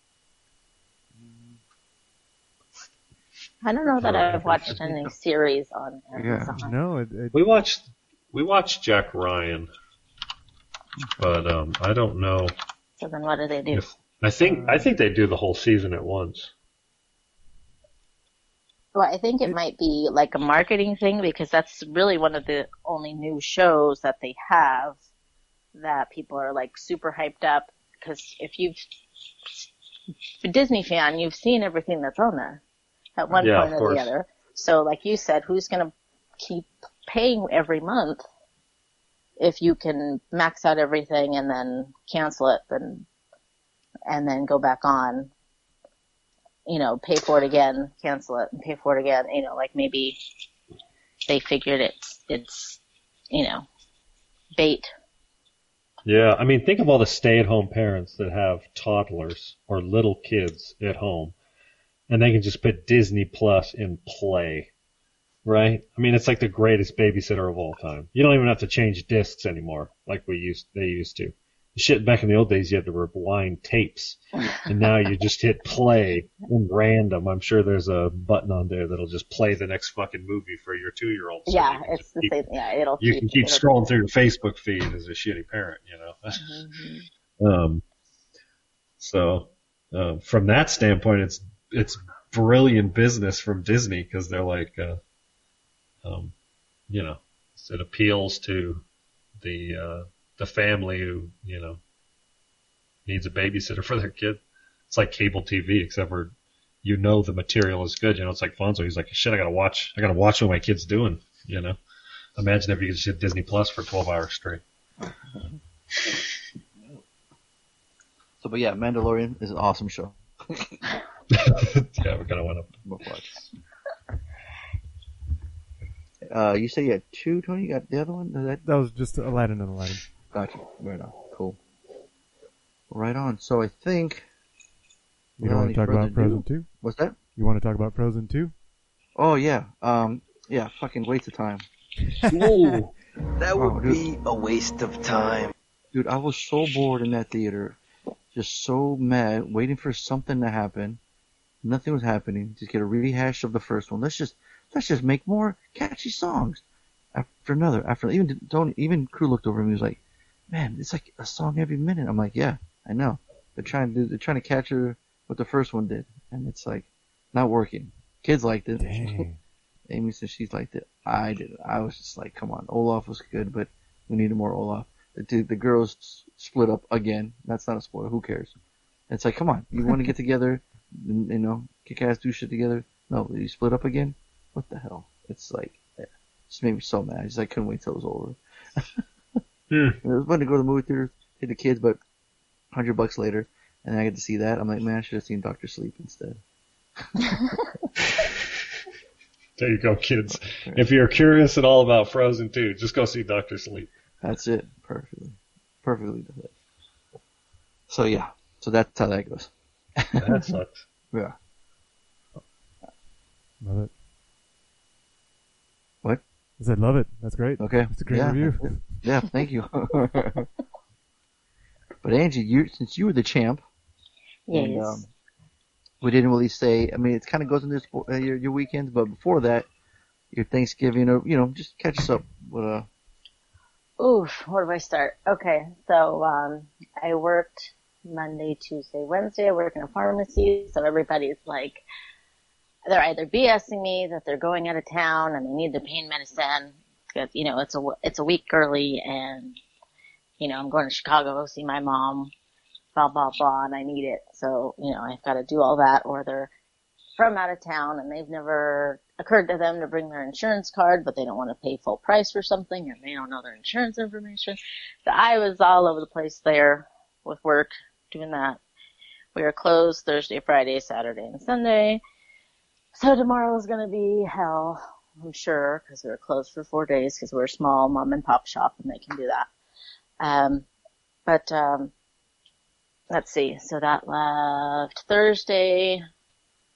I don't know that Oh, I've watched any series on Amazon. Yeah. No, it, it, We watched we watched Jack Ryan, but um, I don't know So then what do they do? if I think I think they do the whole season at once. Well, I think it might be like a marketing thing because that's really one of the only new shows that they have that people are like super hyped up. Because if you've a Disney fan, you've seen everything that's on there at one Yeah, point or the other. So, like you said, who's going to keep paying every month if you can max out everything and then cancel it and and then go back on you know, pay for it again, cancel it, and pay for it again. You know, like maybe they figured it's it's you know bait. Yeah, I mean, think of all the stay-at-home parents that have toddlers or little kids at home, and they can just put Disney Plus in play, right? I mean, it's like the greatest babysitter of all time. You don't even have to change discs anymore, like we used they used to. Shit, back in the old days, you had to rewind tapes, and now you just hit play in random. I'm sure there's a button on there that'll just play the next fucking movie for your two-year-old. so yeah, it's the keep- same. Yeah, it'll you keep, can keep scrolling through your Facebook feed as a shitty parent, you know. Mhm. Um, so uh, from that standpoint, it's it's brilliant business from Disney because they're like, uh, um, you know, it appeals to the uh, the family who you know needs a babysitter for their kid. It's like cable TV, except for you know the material is good. You know, it's like Fonzo. He's like, shit, I gotta watch. I gotta watch what my kid's doing. You know, imagine if you could just hit Disney Plus for 12 hours straight. So, but yeah, Mandalorian is an awesome show. yeah, we kind of went up. Both watch. Uh, you said you had two, Tony? You got the other one? Is that that was just Aladdin and Aladdin. Gotcha. Right on. Cool. Right on. So I think. You don't want to talk any about Frozen ado- 2? What's that? You want to talk about Frozen 2? Oh yeah. Um. Yeah. Fucking waste of time. Ooh. That Oh, would dude. be a waste of time. Dude, I was so bored in that theater. Just so mad, waiting for something to happen. Nothing was happening. Just get a rehash of the first one. Let's just let's just make more catchy songs. After another, after even Tony, even crew looked over me. He was like, "Man, it's like a song every minute." I'm like, "Yeah, I know. They're trying to do, they're trying to capture what the first one did, and it's like not working." Kids liked it. Dang. Amy said she's liked it. I did. I was just like, come on, Olaf was good, but we needed more Olaf. The two, the girls split up again. That's not a spoiler. Who cares? It's like, come on, you want to get together, you know, kick ass, do shit together. No, you split up again. What the hell? It's like, yeah, just made me so mad. I Just I couldn't wait till it was over. Hmm. It was fun to go to the movie theater, take the kids, but hundred bucks later, and I get to see that. I'm like, man, I should have seen Doctor Sleep instead. There you go, kids. If you're curious at all about Frozen 2, just go see Doctor Sleep. That's it. Perfectly. Perfectly. So yeah. So that's how that goes. That sucks. Yeah. Love it. What? I said love it. That's great. Okay. It's a great yeah, review. Yeah, thank you. but Angie, you since you were the champ, Yes. and, um, we didn't really say. I mean, it kind of goes into this, uh, your your weekends, but before that, your Thanksgiving, or you know, just catch us up with uh Oof, where do I start? Okay, so um, I worked Monday, Tuesday, Wednesday, I work in a pharmacy, so everybody's like, they're either BSing me that they're going out of town and they need the pain medicine because, you know, it's a, it's a week early and, you know, I'm going to Chicago to see my mom, blah, blah, blah, and I need it. So, you know, I've got to do all that or they're from out of town and they've never occurred to them to bring their insurance card, but they don't want to pay full price for something and they don't know their insurance information. So I was all over the place there with work doing that. We are closed Thursday, Friday, Saturday, and Sunday. So tomorrow is going to be hell, I'm sure, because we were closed for four days because we're a small mom and pop shop and they can do that. Um, but, um, let's see. So that left Thursday,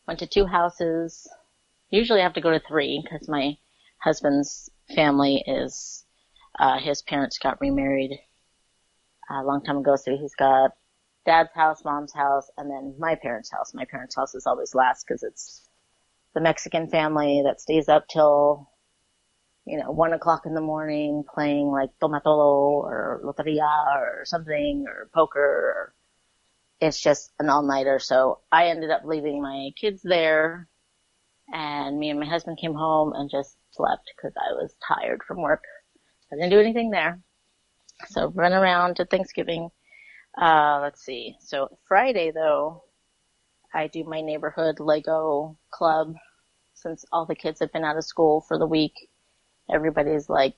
went to two houses. Usually I have to go to three because my husband's family is, uh, his parents got remarried a long time ago. So he's got dad's house, mom's house, and then my parents' house. My parents' house is always last because it's the Mexican family that stays up till, you know, one o'clock in the morning playing like tomatolo or loteria or something or poker. It's just an all-nighter. So I ended up leaving my kids there and me and my husband came home and just slept because I was tired from work. I didn't do anything there. So run around to Thanksgiving. Uh, let's see. So Friday though, I do my neighborhood Lego club since all the kids have been out of school for the week. Everybody's like,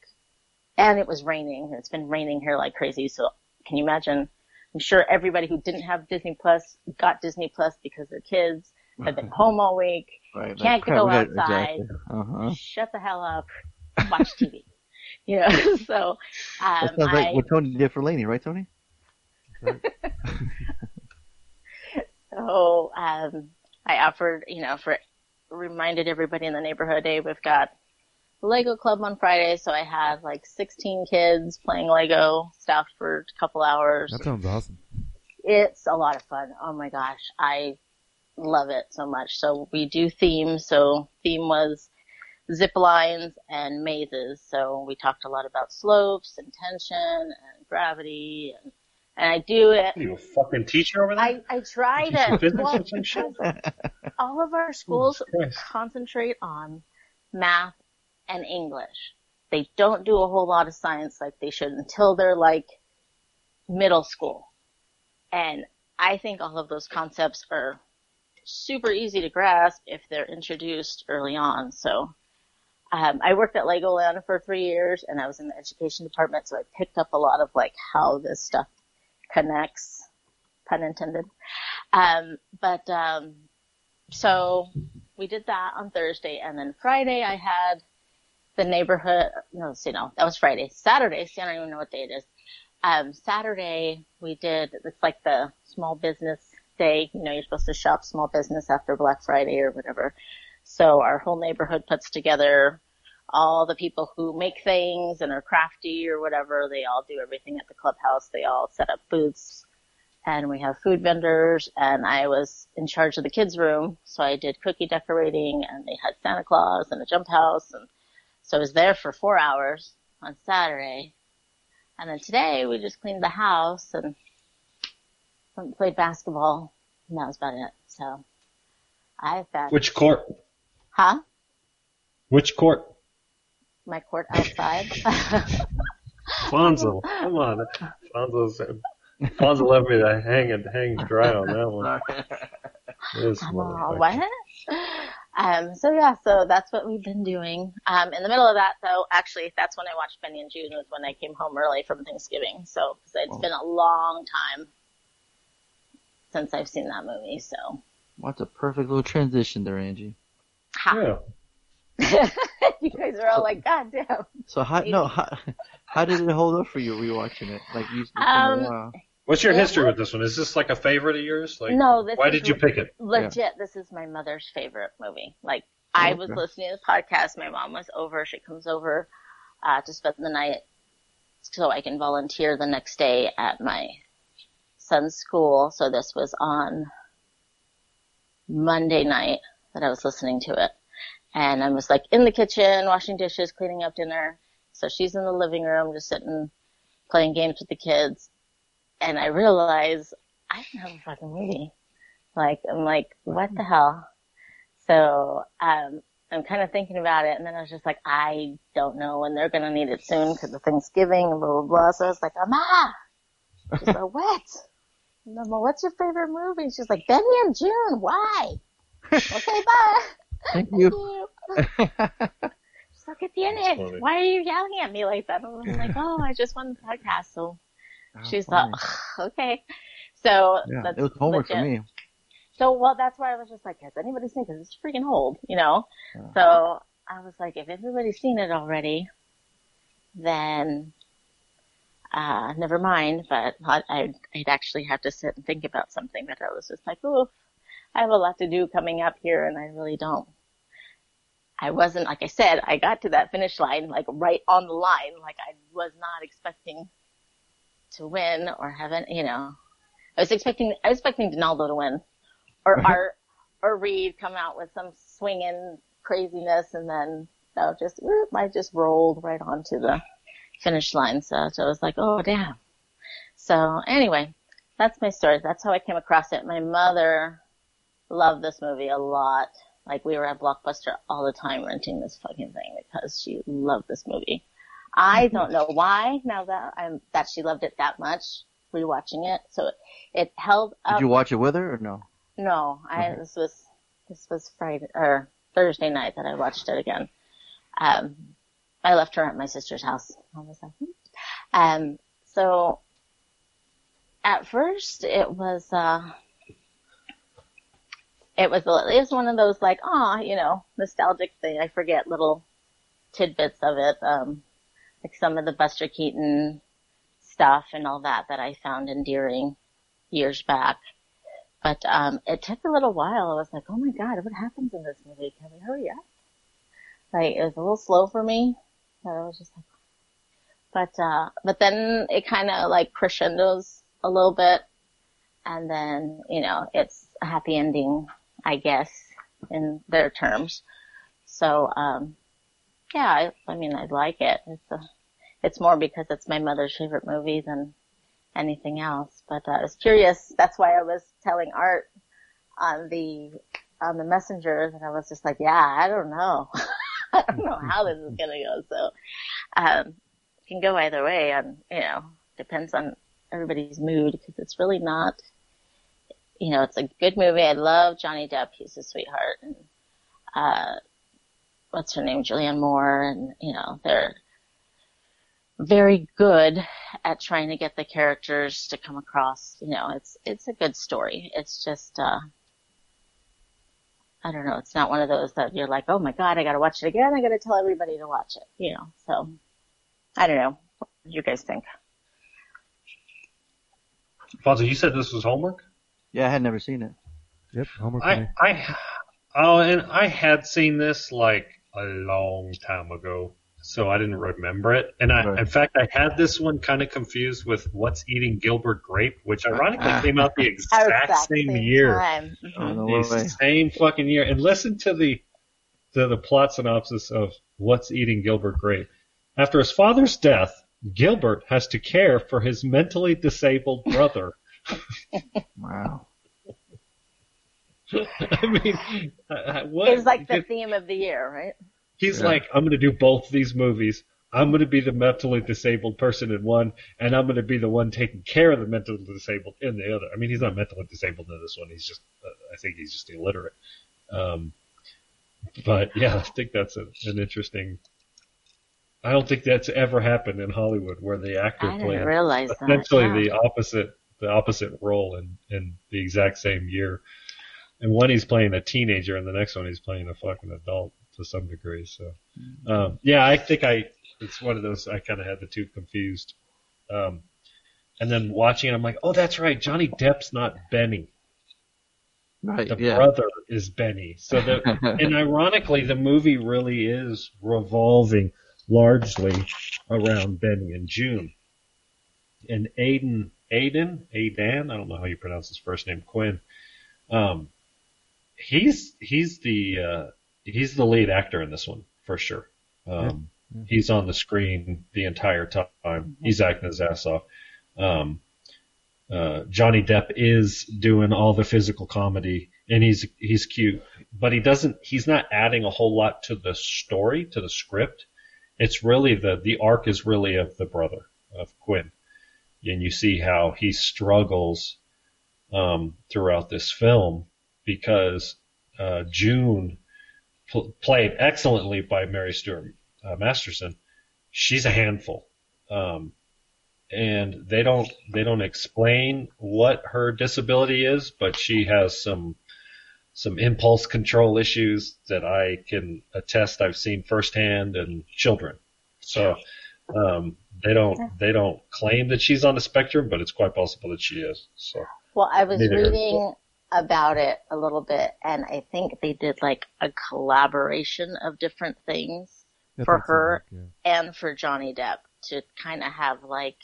and it was raining. It's been raining here like crazy. So can you imagine? I'm sure everybody who didn't have Disney Plus got Disney Plus because their kids have been home all week. Right. Can't go outside. Exactly. Uh-huh. Shut the hell up. Watch TV. you know, so, um, That sounds I, like what Tony did for Laney, right, So um, I offered, you know, for reminded everybody in the neighborhood, hey, we've got Lego Club on Friday, so I had like 16 kids playing Lego stuff for a couple hours. That sounds awesome. It's a lot of fun. Oh my gosh, I love it so much. So we do themes. So theme was zip lines and mazes. So we talked a lot about slopes and tension and gravity and and I do it. Are you a fucking teacher over there? I, I try to, well, or some shit? all of our schools concentrate on math and English. They don't do a whole lot of science like they should until they're like middle school. And I think all of those concepts are super easy to grasp if they're introduced early on. So, um, I worked at Legoland for three years and I was in the education department, so I picked up a lot of like how this stuff connects, pun intended. Um, but, um, so we did that on Thursday and then Friday I had the neighborhood, no, see, no, that was Friday. Saturday, see, I don't even know what day it is. Um, Saturday we did, it's like the small business day, you know, you're supposed to shop small business after Black Friday or whatever. So our whole neighborhood puts together all the people who make things and are crafty or whatever. They all do everything at the clubhouse. They all set up booths and we have food vendors and I was in charge of the kids room. So I did cookie decorating and they had Santa Claus and a jump house. And so I was there for four hours on Saturday. And then today we just cleaned the house and played basketball and that was about it. So I've got, Which court? huh? Which court? My court outside. Fonzo. Come on. Fonzo's, Fonzo left me to hang and hang dry on that one. This Oh, what? Um, so yeah, so that's what we've been doing. Um, in the middle of that though, actually, that's when I watched Benny and Joon was when I came home early from Thanksgiving. So, cause it's been a long time since I've seen that movie, so. What's a perfect little transition there, Angie? Yeah. You guys are all like, God damn. So how no how, how did it hold up for you rewatching it? Like you. Um, wow. What's your Yeah. history with this one? Is this like a favorite of yours? Like, No, this why is did you pick it? Legit, this is my mother's favorite movie. Like, I was Okay. listening to the podcast. My mom was over. She comes over, uh, to spend the night so I can volunteer the next day at my son's school. So this was on Monday night that I was listening to it. And I was like in the kitchen, washing dishes, cleaning up dinner. So she's in the living room, just sitting, playing games with the kids. And I realized I don't have a fucking movie. Like, I'm like, what the hell? So, um, I'm kind of thinking about it, and then I was just like, I don't know when they're gonna need it soon because of Thanksgiving and blah blah blah. So I was like, Mama, she's like, what? Mama, what's your favorite movie? She's like, Benny and Joon. Why? okay, bye. Thank you. She's like, it's in it. Why are you yelling at me like that? I'm like, oh, I just won the podcast. So she's funny. like, okay. So Yeah, that's it was homework for legit. me. So, well, that's why I was just like, has anybody seen it? Because it's freaking old, you know? Yeah. So I was like, if everybody's seen it already, then, uh, never mind. But I, I'd, I'd actually have to sit and think about something. that I was just like, oh, I have a lot to do coming up here and I really don't. I wasn't, like I said, I got to that finish line, like right on the line. Like I was not expecting to win or have any, you know, I was expecting, I was expecting Donaldo to win or Art or Reed come out with some swinging craziness and then no, just, whoop, I just rolled right onto the finish line. So, so I was like, oh damn. So anyway, that's my story. That's how I came across it. My mother loved this movie a lot. Like we were at Blockbuster all the time renting this fucking thing because she loved this movie. I don't know why now that I'm, that she loved it that much rewatching it. So it, it held up. Did you watch it with her or no? No, I Okay. this was this was Friday or Thursday night that I watched it again. Um, I left her at my sister's house. Like, hmm. um, so at first it was uh, it was it was one of those like, ah, you know, nostalgic thing. I forget little tidbits of it, um, like some of the Buster Keaton stuff and all that that I found endearing years back. But um, it took a little while. I was like, oh my god, what happens in this movie? Can we hurry up? Like it was a little slow for me. So I was just like, but uh, but then it kind of like crescendos a little bit, and then you know it's a happy ending, I guess, in their terms. So um, yeah, I, I mean I like it. It's a, it's more because it's my mother's favorite movie than anything else. But uh, I was curious. That's why I was telling Art on the on the messenger that I was just like, yeah, I don't know. I don't know how this is gonna go. So um, can go either way. On you know, depends on everybody's mood because it's really not. You know, it's a good movie. I love Johnny Depp. He's a sweetheart. And uh, what's her name? Julianne Moore. And you know, they're very good at trying to get the characters to come across. You know, it's it's a good story. It's just uh I don't know, it's not one of those that you're like, Oh my god, I gotta watch it again, I gotta tell everybody to watch it, you know. So I don't know. What do you guys think? Fonzo, you said this was homework? Yeah, I had never seen it. Yep, homework for me. I, I, oh, and I had seen this like a long time ago, so I didn't remember it. And I, Right. in fact, I had this one kind of confused with What's Eating Gilbert Grape, which ironically came out the exact, Exact same, same year. time. Mhm. The same fucking year. And listen to the, to the plot synopsis of What's Eating Gilbert Grape. After his father's death, Gilbert has to care for his mentally disabled brother. Wow. I mean, uh, what? It's like the theme of the year, right? He's Yeah. like, I'm going to do both these movies. I'm going to be the mentally disabled person in one, and I'm going to be the one taking care of the mentally disabled in the other. I mean, he's not mentally disabled in this one. He's just, uh, I think he's just illiterate. Um, but yeah, I think that's a, an interesting. I don't think that's ever happened in Hollywood where the actor I didn't realize that. essentially yeah. the opposite the opposite role in in the exact same year. And one he's playing a teenager, and the next one he's playing a fucking adult to some degree. So, um, yeah, I think I it's one of those I kind of had the two confused. Um, and then watching it, I'm like, oh, that's right, Johnny Depp's not Benny. Right. The yeah. brother is Benny. So the and ironically, the movie really is revolving largely around Benny and Joon. And Aiden, Aiden, Aidan, I don't know how you pronounce his first name, Quinn. Um, he's he's the uh, he's the lead actor in this one for sure. Um, he's on the screen the entire time. He's acting his ass off. Um, uh, Johnny Depp is doing all the physical comedy, and he's he's cute, but he doesn't. He's not adding a whole lot to the story, to the script. It's really the the arc is really of the brother of Quinn, and you see how he struggles um, throughout this film because uh, Joon, pl- played excellently by Mary Stuart uh, Masterson, she's a handful. Um, and they don't they don't explain what her disability is, but she has some some impulse control issues that I can attest I've seen firsthand in children. So um, they don't they don't claim that she's on the spectrum, but it's quite possible that she is. So Well, I was Neither. reading about it a little bit, and I think they did like a collaboration of different things That's for what it sounds her like, yeah. and for Johnny Depp to kind of have like,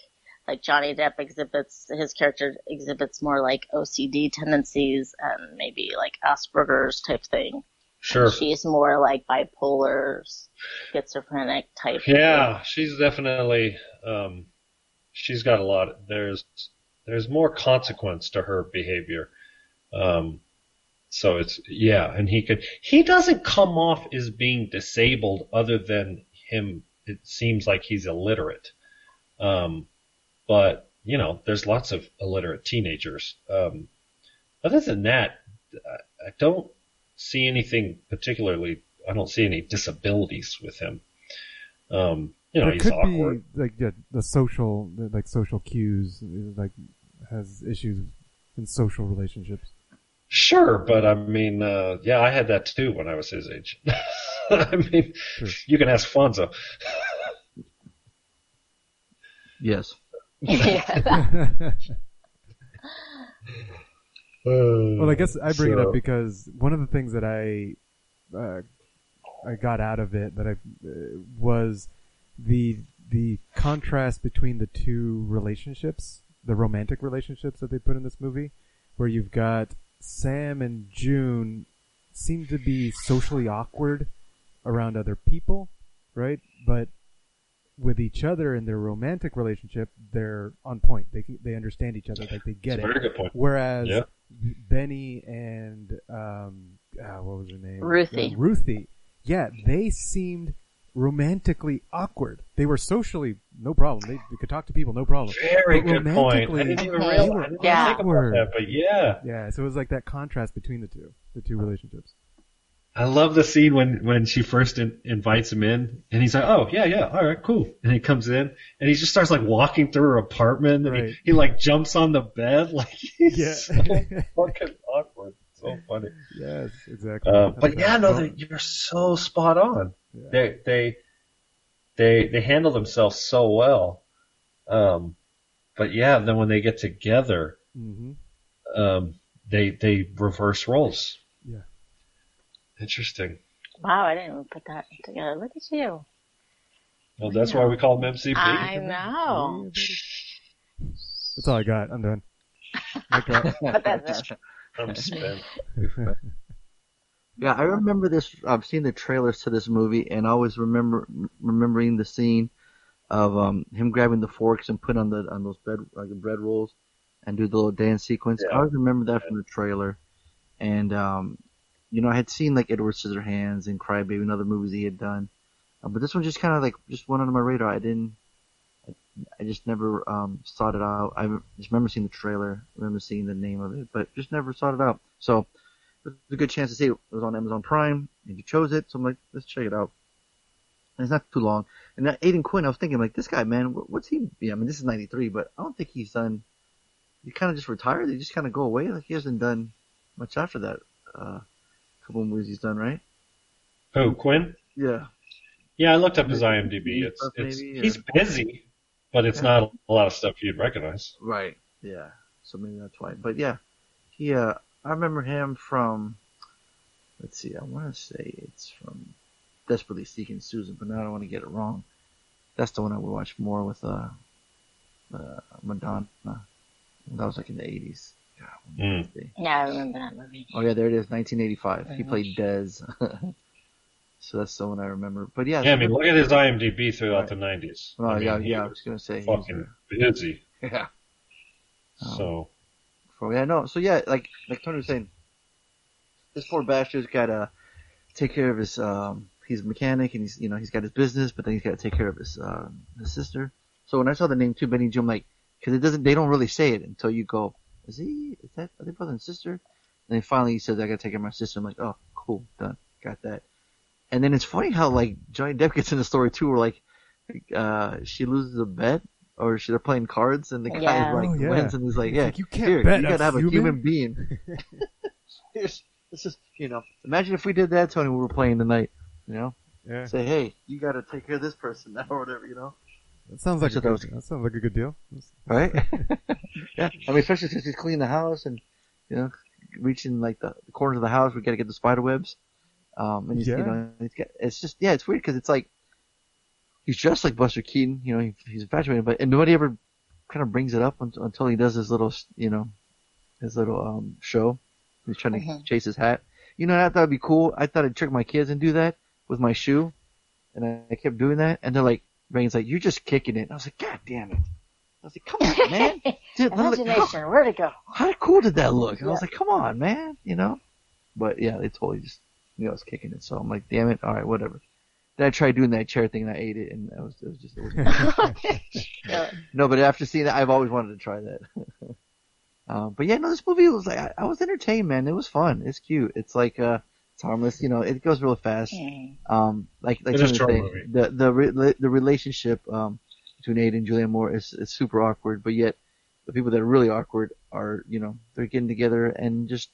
like Johnny Depp exhibits, his character exhibits more like OCD tendencies and maybe like Asperger's type thing. Sure. She's more like bipolar, schizophrenic type. Yeah, she's definitely um, she's got a lot. There's there's more consequence to her behavior. Um, so it's yeah, and he could he doesn't come off as being disabled other than him. It seems like he's illiterate. Um, but you know, there's lots of illiterate teenagers. Um, other than that, I don't see anything particularly. I don't see any disabilities with him. Um, you know, There he's could awkward. be like yeah, the social, like social cues, like has issues in social relationships. Sure, but I mean, uh, yeah, I had that too when I was his age. I mean, you can ask Fonzo. Yes. well, I guess I bring it up because one of the things that I uh, I got out of it that I uh, was the the contrast between the two relationships, the romantic relationships that they put in this movie, where you've got Sam and Joon seem to be socially awkward around other people, right? But with each other in their romantic relationship, they're on point. They they understand each other, like they get it. very good point. Whereas Yeah. Benny and um, ah, what was her name? Ruthie. Uh, Ruthie. Yeah, they seemed romantically awkward. They were socially no problem. They, they could talk to people, no problem. Very But good point. I didn't even they realize. were I didn't Yeah. think about awkward. that, but yeah, Yeah, so it was like that contrast between the two, the two relationships. I love the scene when when she first in, invites him in, and he's like, "Oh yeah, yeah, all right, cool." And he comes in, and he just starts like walking through her apartment, and Right. he, he like jumps on the bed, like he's Yeah. so fucking awkward. So funny. Yes, exactly. Uh, but yeah, no, they, you're so spot on. Yeah. They they they they handle themselves so well. Um, but yeah, then when they get together, mhm. um, they they reverse roles. Yeah. Interesting. Wow, I didn't even put that together. Look at you. Well, that's why we call them MCP. I know. That's all I got. I'm done. Mic drop. But that's it. I'm spent. Yeah, I remember this. I've seen the trailers to this movie, and I always remember remembering the scene of um him grabbing the forks and put on the on those bread like bread rolls and do the little dance sequence. I always remember that from the trailer, and um you know I had seen like Edward Scissorhands and Crybaby and other movies he had done, uh, but this one just kind of like just went under my radar. I didn't. I, I just never um sought it out. I just remember seeing the trailer, remember seeing the name of it, but just never sought it out. So there's a good chance to see it. It was on Amazon Prime, and you chose it, so I'm like, let's check it out. And it's not too long. And that Aidan Quinn, I was thinking, like, this guy, man, what's he? Yeah, I mean, this is '93, but I don't think he's done. He kind of just retired. He just kind of go away. Like he hasn't done much after that. Uh, couple of movies he's done, right? Who Quinn? Yeah. Yeah, I looked up his IMDb. It's it's maybe, or- he's busy, but it's not a lot of stuff you'd recognize. Right. Yeah. So maybe that's why. But yeah, he. Uh, I remember him from. Let's see. I want to say it's from Desperately Seeking Susan, but now I don't want to get it wrong. That's the one I would watch more with uh, uh Madonna. That was like in the eighties. Mm. Yeah, I remember that movie. Oh yeah, there it is, 1985. He played Dez. so that's the one I remember. But yeah. Yeah, I mean, look at his IMDb throughout Right. the '90s. Oh I mean, yeah, yeah. I was was gonna say. he's, fucking busy. yeah. Um, So For yeah, no. So yeah, like like Tony was saying, this poor bastard's got to take care of his. um He's a mechanic and he's you know he's got his business, but then he's got to take care of his uh, his sister. So when I saw the name too, Benny Jim, like because it doesn't they don't really say it until you go, is he is that are they brother and sister? And then finally he says I got to take care of my sister. I'm like, oh cool, done, got that. And then it's funny how like Johnny Depp gets in the story too, where like uh she loses a bet or she, they're playing cards and the guy Yeah. like Oh, yeah. wins and he's like, yeah, like, "You can't here, bet you a gotta have a human?" human being. It's it's just you know, imagine if we did that, Tony. We were playing tonight, you know. Yeah. Say, hey, you got to take care of this person now, or whatever, you know. That sounds like a That's good, was- that sounds like a good deal. Right? yeah. I mean, especially since he's cleaning the house and you know, reaching like the, the corners of the house, we got to get the spider webs. Um, and he's, Yeah. you know, it's, got, it's just yeah, it's weird because it's like he's dressed like Buster Keaton, you know, he, he's infatuated, but and nobody ever kind of brings it up until, until he does his little, you know, his little um show. He's trying to Mhm. chase his hat. You know, I thought it'd be cool. I thought I'd trick my kids and do that with my shoe, and I, I kept doing that, and they're like, Rain's like, "You're just kicking it." And I was like, "God damn it!" I was like, "Come on, man, Dude, Imagination, where'd it go? how cool did that look?" And I was like, "Come on, man," you know. But yeah, they totally just knew I was kicking it, so I'm like, "Damn it! All right, whatever." Then I tried doing that chair thing and I ate it, and it was it was just it was Yeah. no, but after seeing that, I've always wanted to try that. um, but yeah, no, this movie was like I, I was entertained, man. It was fun. It's cute. It's like uh, it's harmless. You know, it goes real fast. Mm. Um, like like It is Tony was saying, the the re- the relationship um between Aidan and Julianne Moore is is super awkward, but yet the people that are really awkward are you know they're getting together and just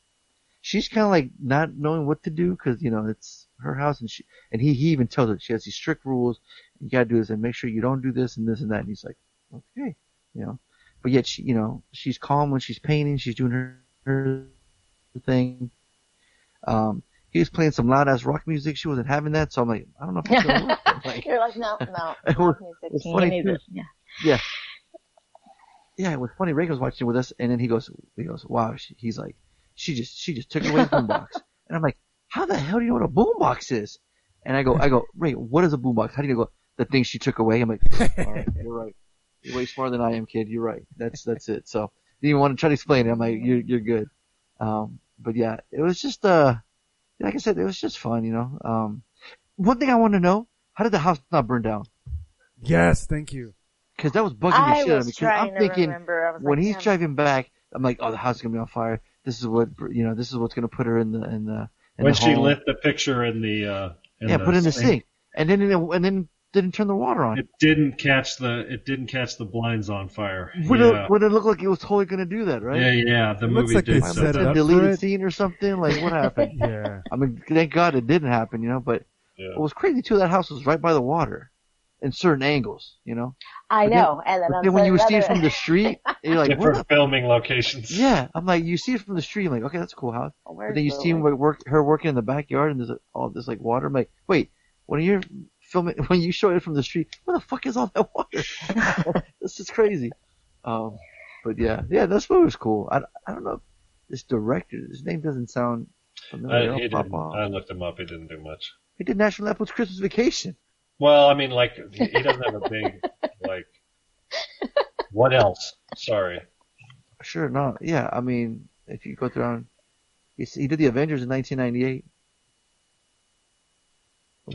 she's kind of like not knowing what to do because you know it's her house and she and he he even tells her she has these strict rules. You gotta do this and make sure you don't do this and this and that. And he's like, okay, you know. But yet she, you know, she's calm when she's painting. She's doing her her thing. Um, he was playing some loud ass rock music. She wasn't having that, so I'm like, I don't know if it's gonna work. I'm like, You're like, no, no. Rock music. it funny, too. Yeah. yeah, yeah. It was funny. Reagan was watching with us, and then he goes, he goes, wow. She, he's like, she just, she just took away the boombox, and I'm like, how the hell do you know what a boombox is? And I go, I go, Reagan, what is a boombox? How do you go? The thing she took away. I'm like, all right, you're right. You're way smarter than I am, kid. You're right. That's that's it. So didn't even want to try to explain it. I'm like, you're you're good. Um, but yeah, it was just uh, like I said, it was just fun, you know. Um, one thing I want to know, how did the house not burn down? Yes, thank you. Because that was bugging I the shit out of was trying I'm to thinking remember. When like, he's driving back, I'm like, oh, the house is gonna be on fire. This is what you know. This is what's gonna put her in the in the in when the she home. lit the picture in the uh, in yeah, the put it in the sink, sink, and then and then didn't turn the water on. It didn't catch the it didn't catch the blinds on fire. Would yeah. it would it look like it was totally gonna do that, right? yeah, yeah. The It looks movie like they did set missing it a up deleted for it. scene or something? Like what happened? Yeah. I mean, thank God it didn't happen, you know. But Yeah. what was crazy too, that house was right by the water, in certain angles, you know. I But then- know. and then, But then when you see it from the street, you're like, different filming locations. Yeah, I'm like, you see it from the street, I'm like, okay, that's a cool house. Where's But then you see him like- work, her working in the backyard, and there's all this like water. I'm like, wait, when when you show it from the street, where the fuck is all that water? this is crazy. Um, but yeah, yeah, this movie was cool. I, I don't know, if this director, his name doesn't sound familiar. I, he pop didn't. I looked him up. He didn't do much. He did National Lampoon's Christmas Vacation. Well, I mean, like he he doesn't have a big like. What else? Sorry. Sure, no, yeah. I mean, if you go through, he, he did the Avengers in 1998.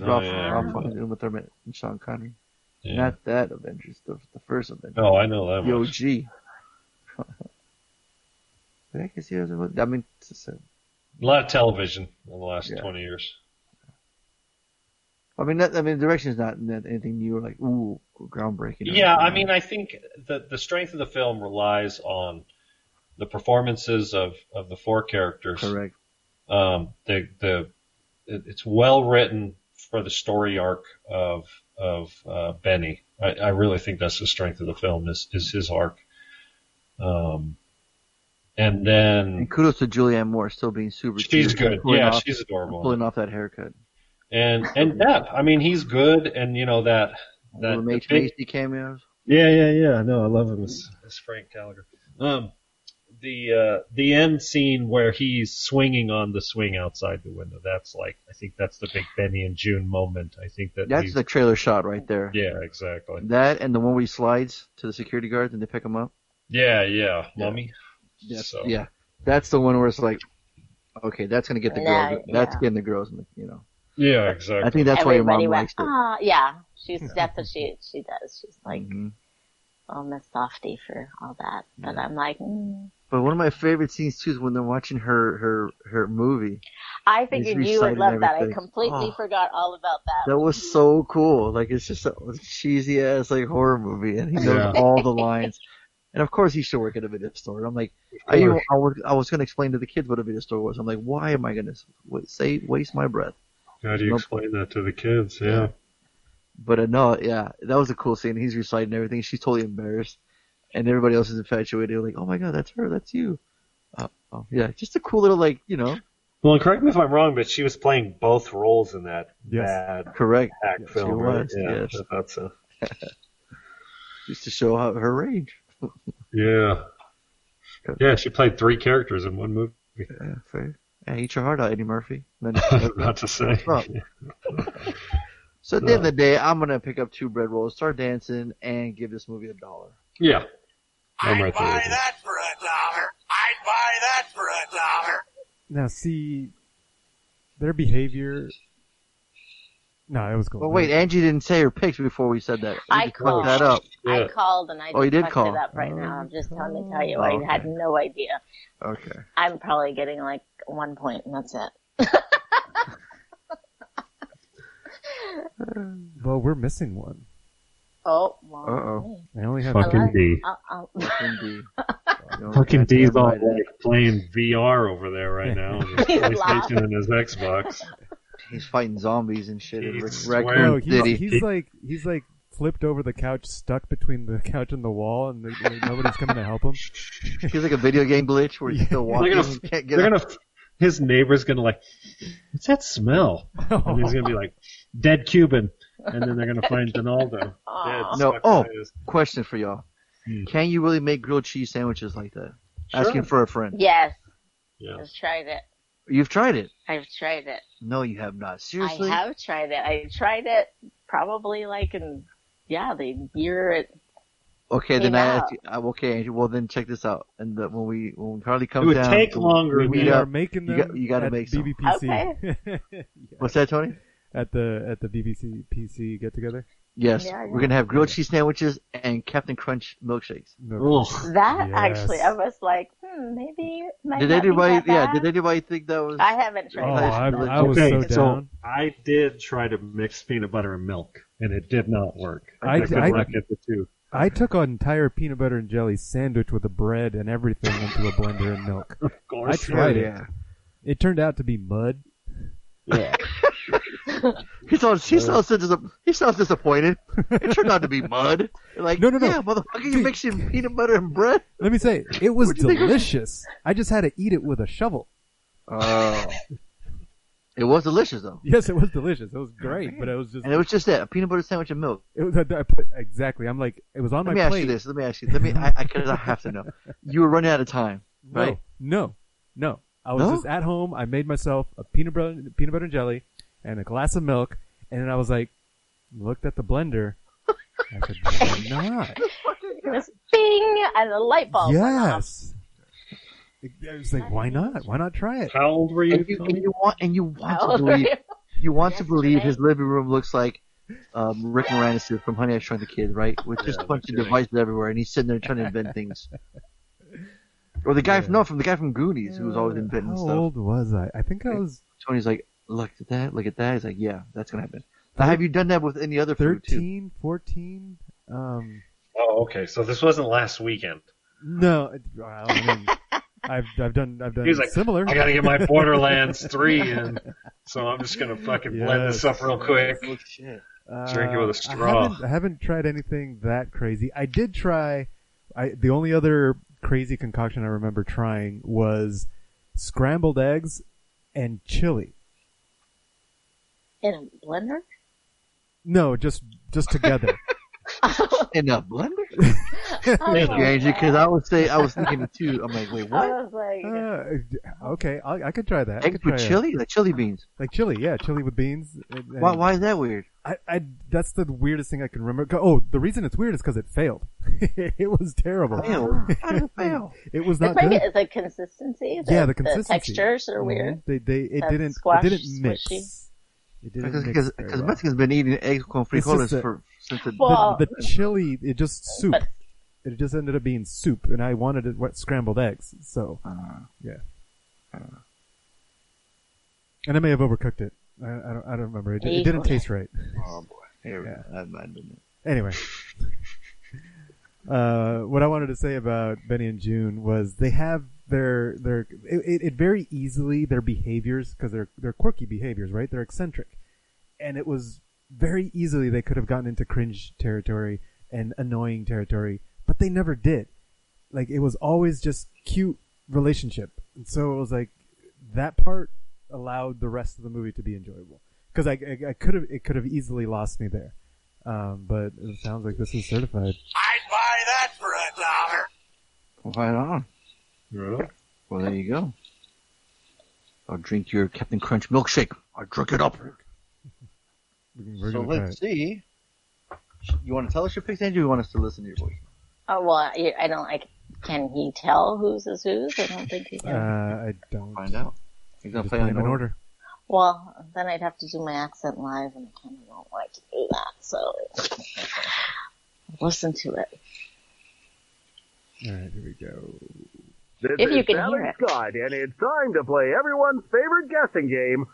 Oh, Ralph, yeah, Ralph Fiennes, Uma Thurman, and Sean Connery. Yeah. Not that Avengers, the the first Avengers. Oh, I know that The much. OG. but I guess he doesn't. I mean, it's a- A lot of television in the last Yeah. twenty years. I mean, that, I mean, the direction is not not anything new or like ooh groundbreaking. Yeah, I mean, I think the the strength of the film relies on the performances of of the four characters. correct. Um, the the it, it's well written for the story arc of of uh, Benny. I, I really think that's the strength of the film is is his arc. Um, and then And kudos to Julianne Moore still being super. she's cute, good. Yeah, off, she's adorable. pulling off that haircut. And and Depp, I mean, he's good. And you know that that Little the H big- Macy cameos. Yeah, yeah, yeah. No, I love him as, as Frank Gallagher. Um, the uh, the end scene where he's swinging on the swing outside the window. That's like I think that's the big Benny and Joon moment. I think that That's the trailer shot right there. yeah, exactly. That and the one where he slides to the security guards and they pick him up. Yeah, yeah, Mummy. Yes, So- yeah. That's the one where it's like, okay, that's gonna get the Nah, girls. That's yeah. getting the girls. You know. Yeah, exactly. I think that's why your Everybody mom went, likes it. ah, yeah. She's, that's what she, she does. She's like, Mhm. oh, Miss Softy for all that. But I'm like, mm. But one of my favorite scenes too is when they're watching her her her movie. I figured you would reciting love that. I completely Oh. forgot all about that. That was so cool. Like it's just a cheesy ass like horror movie, and he knows Yeah. all the lines. And of course, he should work at a video store. I'm like, I, even, I, was, I was gonna explain to the kids what a video store was. I'm like, why am I gonna say waste my breath? How do you Nope. explain that to the kids? Yeah. But uh, no, yeah, that was a cool scene. He's reciting everything. She's totally embarrassed, and everybody else is infatuated. Like, oh my god, that's her, that's you. Uh, oh yeah, just a cool little like you know, Well, and correct me if I'm wrong, but she was playing both roles in that Yes. bad correct. hack Yes, she film, right? Yeah, yes. I thought so. Just to show how her range. Yeah. Yeah, she played three characters in one movie. Yeah, fair. Yeah, eat your heart out, Eddie Murphy. Then- I about to say. So at the end of the day, I'm gonna pick up two bread rolls, start dancing, and give this movie a dollar. Yeah. I'm I'd right there. buy that for a dollar. I'd buy that for a dollar. Now see, their behavior. No, it was cool. Well, wait, Angie didn't say her picks before we said that. I fucked called. that up. I called and I Oh, you did fucked call. it up right now. I'm just telling me tell you. Oh, I had no idea. Okay. I'm probably getting like one point and that's it. Well, we're missing one. Oh, well. Uh-oh. I only have. Fucking Unless- D. I'll- I'll- Indeed. You Fucking that's D's all like playing VR over there right now on his He's PlayStation and his Xbox. He's fighting zombies and shit in He Rick- swears. No, he's, City. he's like he's like flipped over the couch, stuck between the couch and the wall, and the, like, nobody's coming to help him. He's like a video game glitch where he's still walking They're gonna, and can't get they're up. gonna, his neighbor's gonna like, what's that smell? And he's gonna be like, dead Cuban. And then they're gonna find Donaldo. Dead, No, oh. Question for y'all. Hmm. Can you really make grilled cheese sandwiches like that? Asking for a friend. yes, Yeah. I've tried it. You've tried it. I've tried it. No, you have not. Seriously? I have tried it. I tried it probably like in, yeah, the year it, Okay, then Came I out. asked you, uh, okay, Angie, well then check this out. And the, when we, when Carly comes It would down. take longer we we are up. making You them. got- you gotta at make some. BBPC. What's that, Tony? at the at the BBC PC get together. Yes. Yeah, We're gonna have grilled cheese sandwiches and Captain Crunch milkshakes. No, that Yes. actually, I was like, hmm, maybe, might Did anybody, that yeah, did anybody think that was? I haven't Oh, tried that. I, I was okay, so down. I did try to mix peanut butter and milk, and it did not work. I- I, could I- not get the two. I took an entire peanut butter and jelly sandwich with the bread and everything into a blender and milk. Of course, I tried it. yeah. It turned out to be mud. He sounds, he uh, sounds, so dis- he sounds disappointed. It turned out to be mud. Like, No, no, no. yeah, motherfucker, you Dude. mixing peanut butter and bread? Let me say, it was What'd you think of- delicious. I just had to eat it with a shovel. Oh. It was delicious though. Yes, it was delicious. It was great, but it was just And it was just that, a peanut butter sandwich and milk. it was I put exactly. I'm like it was on Let my me ask plate. you this. Let me ask you. Let me. I, I, cause I have to know. You were running out of time, right? No, no, no. I was No? just at home. I made myself a peanut butter, peanut butter and jelly, and a glass of milk, and then I was like, looked at the blender. I said, why not? It bing, and the light bulb went off. yes. It- I was like, why not? Why not try it? How old were you? And you, and you want and you want How to believe you? you want to believe his living room looks like um, Rick Moranis from Honey I Shrunk the Kid, right? With just Yeah, a bunch no of kidding. devices everywhere, and he's sitting there trying to invent things. Or the guy from no, from the guy from Goonies who was always inventing How stuff. How old was I? I think I was Tony's like, look at that, look at that. He's like, yeah, that's gonna happen. Now, have you done that with any other food too? 13, 14. Um, Oh, okay. So this wasn't last weekend. no, it- well, I mean, I've I've done I've done He was like, similar. I gotta get my Borderlands 3 in, so I'm just gonna fucking blend this up real quick. Oh shit! Drink it with a Uh, straw. I haven't, I haven't tried anything that crazy. I did try. I the only other crazy concoction I remember trying was scrambled eggs and chili. In a blender? No, just just together. In a blender? I Thank you, Angie, because I was say I was thinking it too. I'm like, wait, what? I was like, uh, okay, I, I could try that. I could try with it. chili, like chili beans. like chili, yeah, chili with beans. and- and- Why? Why is that weird? I, I, that's the weirdest thing I can remember. Oh, the reason it's weird is because it failed. it was terrible. Failed? How did it fail? It was not like good. the consistency. The, yeah, the consistency. textures are Mhm. weird. They, they, it That's didn't, squash, it didn't mix. squishy. It didn't Because mix because because well. Mexicans been eating eggs con It's frijoles just for since the Well, the, the chili, it just soup. But- It just ended up being soup, and I wanted it what scrambled eggs. So Uh, yeah, and I may have overcooked it. I, I don't, I don't remember. It, it didn't taste right. oh boy, here we Yeah. go. That might have been it. Anyway, uh, what I wanted to say about Benny and Joon was they have their their it, it, it very easily their behaviors because they're they're quirky behaviors, right? They're eccentric, and it was very easily they could have gotten into cringe territory and annoying territory, but they never did. Like it was always just cute relationship, and so it was like that part allowed the rest of the movie to be enjoyable because I, I, I could have it could have easily lost me there. Um, but it sounds like this is certified. I'd buy that for a dollar. Right on. Right. Well, there you go. I'll drink your Captain Crunch milkshake. I'll drink it up. We're so let's it. see. You want to tell us your picks, Andrew? Or you want us to listen to your voice? Oh well, I, I don't like. Can he tell whose is whose? I don't think he can. Uh, I don't. Find out. He's gonna play play them in order. well, then I'd have to do my accent live, and I kind of don't like to do that. So listen to it. All right, here we go. This If you can Sally hear it. Scott, and it's time to play everyone's favorite guessing game.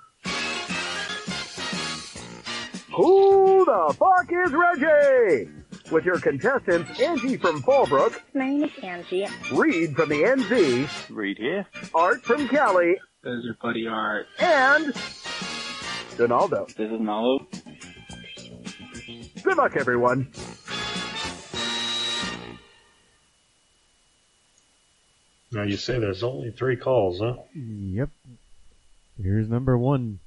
Who the fuck is Reggie? With your contestants Angie from Fallbrook, My name is Angie. Reed from the NZ, Reed here. Art from Cali, There's your buddy Art. and Donaldo. This is Malo. Good luck, everyone. Now you say there's only three calls, huh? Yep. Here's number one.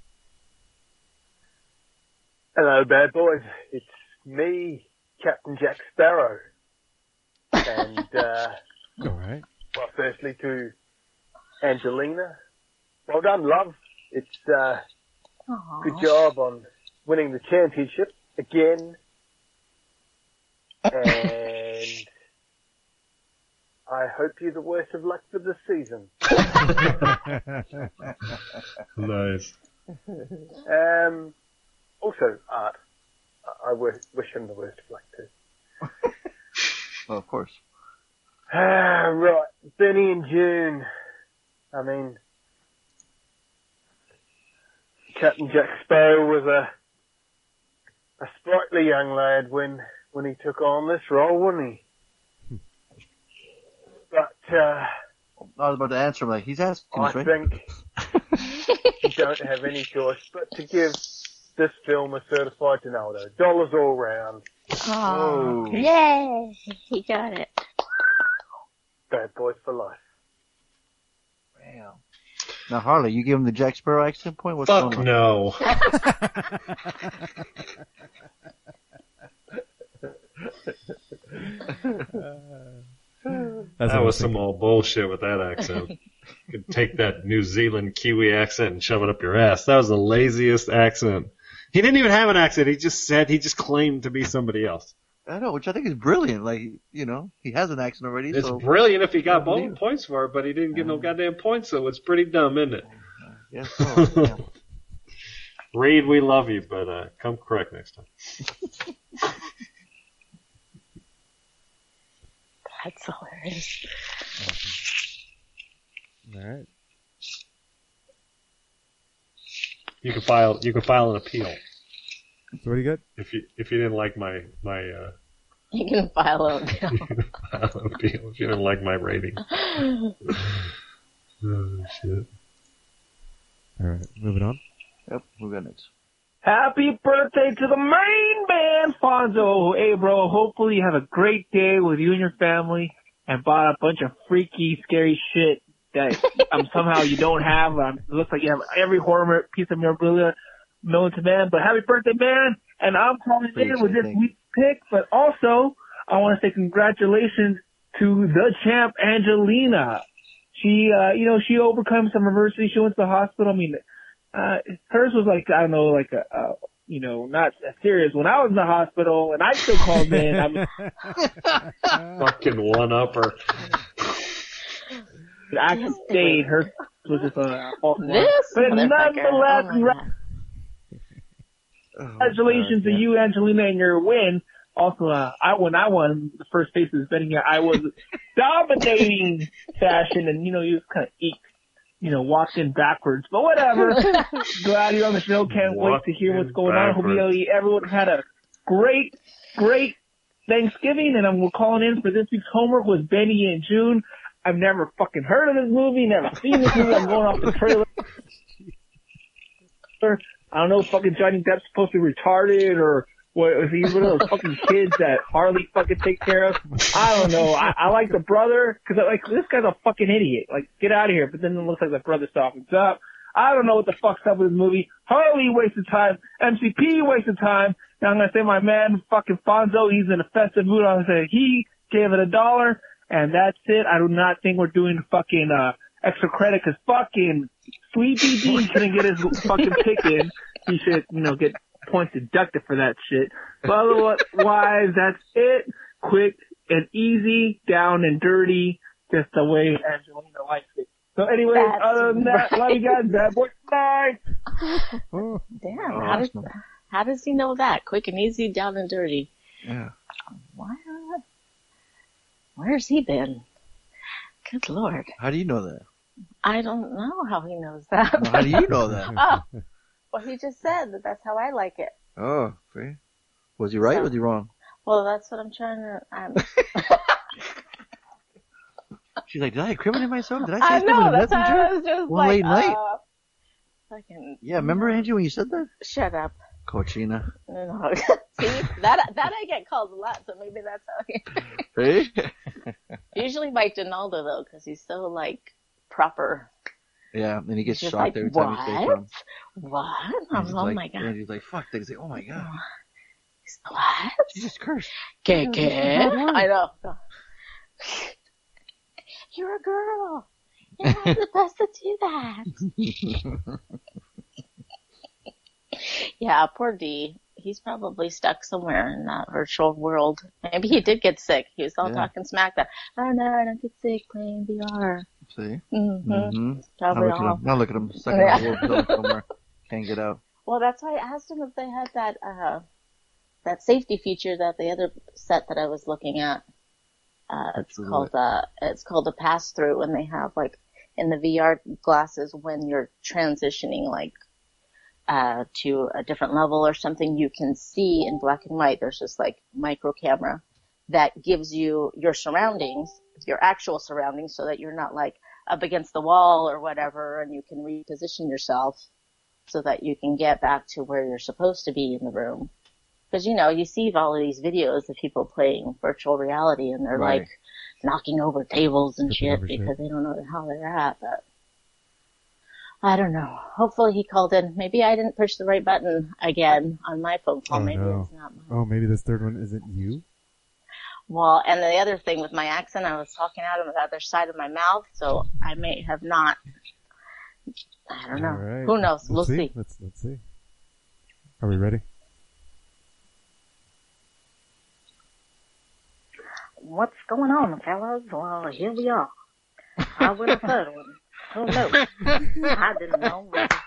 Hello, bad boys. It's me, Captain Jack Sparrow. And, uh, All right. well, firstly to Angelina. Well done, love. It's, uh, good job on winning the championship again. And I hope you're the worst of luck for this season. nice. Um, also, Art, I- I wish, him the worst of luck too. Well, of course. Ah, right. Benny and Joon. I mean, Captain Jack Sparrow was a a sprightly young lad when when he took on this role, wasn't he? But uh, I was about to answer him like he's asking I right? think you don't have any choice but to give this film is certified Donaldo. Dollars all round. Oh, yay! He got it. Bad boys for life. Wow. Now, Harley, you give him the Jack Sparrow accent point? What's Fuck going on? no. That's that was some old bullshit with that accent. you could take that New Zealand Kiwi accent and shove it up your ass. That was the laziest accent. He didn't even have an accent. He just said he just claimed to be somebody else. I know, which I think is brilliant. Like, you know, he has an accent already. It's so brilliant if he got Believe both points for it, but he didn't get no goddamn points, so it's pretty dumb, isn't it? Yes, so, yeah. Reed, we love you, but uh, come correct next time. That's hilarious. All right. You can file you can file an appeal So what do you got? if you if you didn't like my my uh, You can file a bill. you can file an appeal if you didn't like my rating. Oh shit. All right, moving on. Yep, we got next. Happy birthday to the main man, Fonzo. Hey, bro, hopefully you have a great day with you and your family and bought a bunch of freaky, scary shit that um, somehow you don't have. Um, it looks like you have every horror piece of memorabilia known to man. But happy birthday, man. And I'm calling in with this week's pick, but also I want to say congratulations to the champ, Angelina. She, uh, you know, she overcome some adversity. She went to the hospital. I mean, uh, hers was like, I don't know, like a, uh, you know, not as serious. When I was in the hospital and I still called in, I'm, Fucking one upper. I can stayed. Her was just a false alarm. This But motherfucker. nonetheless, Oh my God. congratulations to you, Angelina, and your win. Also, uh, I when I won the first Faces betting here, I was dominating fashion, and you know, you just kind of eek, you know, walked in backwards. But whatever. Glad you're on the show. Can't wait to hear what's in going on. Hope backwards. you, everyone had a great, great Thanksgiving, and I'm calling in for this week's homework was Benny and Joon. I've never fucking heard of this movie, never seen this movie. I'm going off the trailer. I don't know, if fucking Johnny Depp's supposed to be retarded or what, is he one of those fucking kids that Harley fucking takes care of? I don't know. I, I like the brother, cause I like, this guy's a fucking idiot. Like, get out of here. But then it looks like the brother softens up. I don't know what the fuck's up with this movie. Harley wasted time. MCP wasted time. Now I'm gonna say my man, fucking Fonzo, he's in a festive mood. I'm gonna say he gave it a dollar, and that's it. I do not think we're doing fucking, uh, extra credit cause fucking Sweetie D couldn't get his fucking pick in. He should, you know, get points deducted for that shit. But otherwise, that's it. Quick and easy, down and dirty, just the way Angelina likes it. So anyway, That's other than that, love you guys. Bad boy, bye. Damn. Oh, how, does, how does he know that? Quick and easy, down and dirty. Yeah. What? Where's he been? Good lord. How do you know that? I don't know how he knows that. Well, how do you know that? oh, well, he just said that that's how I like it. Oh, okay. Was he right or was he wrong? Well, that's what I'm trying to. Um, She's like, did I incriminate myself? Did I say I know. That's messenger? I was just One like, late night? uh, fucking Yeah, remember Angie when you said that? shut up. Cochina. No. See that that I get called a lot, so maybe that's how. He, Hey? usually by Donaldo though, because he's so like proper. yeah, and he gets Just shocked like, every time you say what? something. What? And Oh, oh like, my god. And he's like, fuck. He's like, oh my god. What? Jesus Christ. ¿Qué, Yeah, qué? what's going on? I know. You're a girl. You're not supposed to do that. Yeah, poor D. He's probably stuck somewhere in that virtual world. Maybe he did get sick. He was all Yeah. talking smack that, oh no, I don't get sick playing VR. See? Mm-hmm. Mm-hmm. Now Probably look at all. him. Now look at him. Stuck in Yeah. a warp zone somewhere. Can't get out. Well, that's why I asked him if they had that, uh, that safety feature that the other set that I was looking at. Uh, it's called, uh, it's called a pass through and they have like in the VR glasses when you're transitioning like, uh, to a different level or something you can see in black and white. There's this like micro camera that gives you your surroundings, your actual surroundings so that you're not like up against the wall or whatever and you can reposition yourself so that you can get back to where you're supposed to be in the room. Because you know, you see all of these videos of people playing virtual reality and they're Right. like knocking over tables and shit over shit. because they don't know how they're at, but I don't know. Hopefully he called in. Maybe I didn't push the right button again on my phone call. Oh, Maybe no. it's not mine. Oh, maybe this third one isn't you? Well, and the other thing with my accent, I was talking out of the other side of my mouth, so I may have not. I don't know. All right. Who knows? Let's we'll see. see. Let's let's see. Are we ready? What's going on, fellas? Well, here we are. I win a third one. Who knows? I didn't know. What?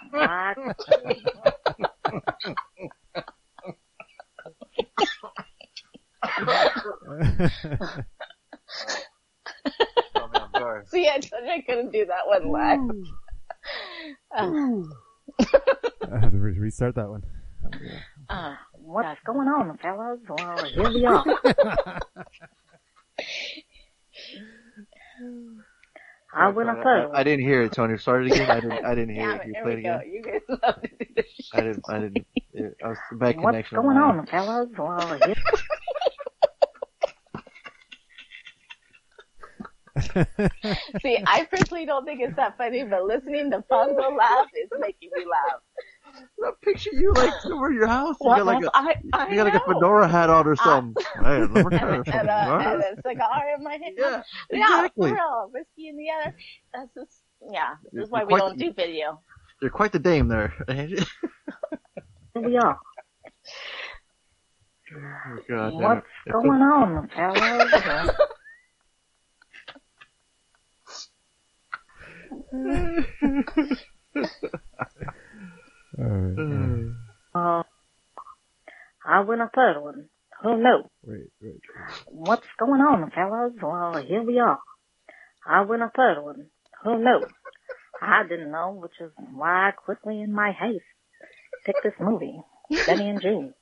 See, I told you I couldn't do that one live. I have to re- restart that one. Uh, what's going on, fellas? Well, here we are. I win a third I, I didn't hear it, Tony. Start it again. I didn't. I didn't hear Damn it. it, You played play it go. again. You guys love to do this shit. I didn't. I didn't. It, I was the bad What's connection. going mine. on, fellas? Well, here... See, I personally don't think it's that funny, but listening to Fonzo laugh is making me laugh. I picture you like over your house. You What got like was- a, I, I you got like a fedora hat on or something. Hey, let me try and, something. and, uh, and a cigar in my hand. Yeah, yeah, exactly. for real. Whiskey in the other. That's just, yeah. This is You're why we quite- don't do video. You're quite the dame there. Angie. We are. Oh, God What's it. going on, fellas? Alright. uh, I win a third one. Who knew? Wait, wait. What's going on, fellas? Well, here we are. I win a third one. Who knew? I didn't know, which is why I quickly, in my haste, picked this movie, Benny and Joon.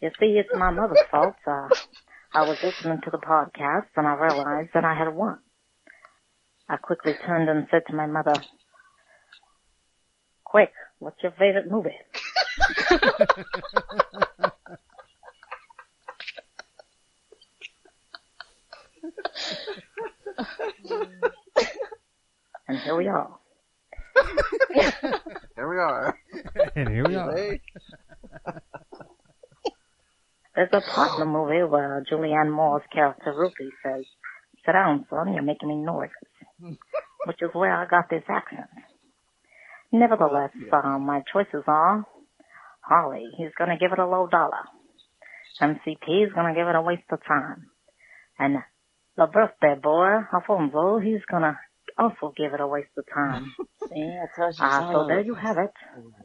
You see, it's my mother's fault. Uh, I was listening to the podcast and I realized that I had won. I quickly turned and said to my mother, Quick, what's your favorite movie? and here we are. Here we are. And here we are. There's a part in the movie where Julianne Moore's character Ruby says, Sit down, son, you're making me nervous. Which is where I got this accent. Nevertheless, uh, my choices are Harley, he's gonna give it a low dollar. MCP is gonna give it a waste of time. And the birthday boy, Alfonso, he's gonna also give it a waste of time. See, I told you Uh, so. so there you have it.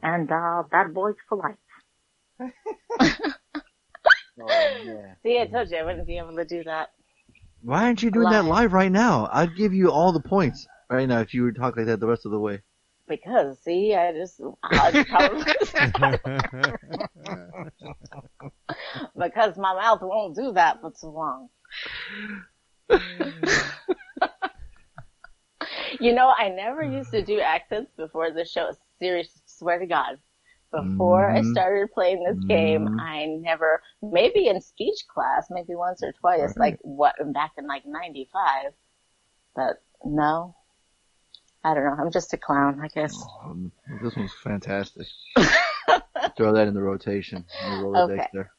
And, uh, bad boys for life. Oh, yeah. See, I told you I wouldn't be able to do that. Why aren't you doing that live right now? I'd give you all the points right now if you would talk like that the rest of the way. Because, see, I just, because my mouth won't do that for too long. you know, I never used to do accents before the show. Serious, swear to God. Before I Mhm. started playing this game, I never, maybe in speech class, maybe once or twice, like what, back in like 95. But no. I don't know. I'm just a clown, I guess. Um, this one's fantastic. Throw that in the rotation. in the Okay. there.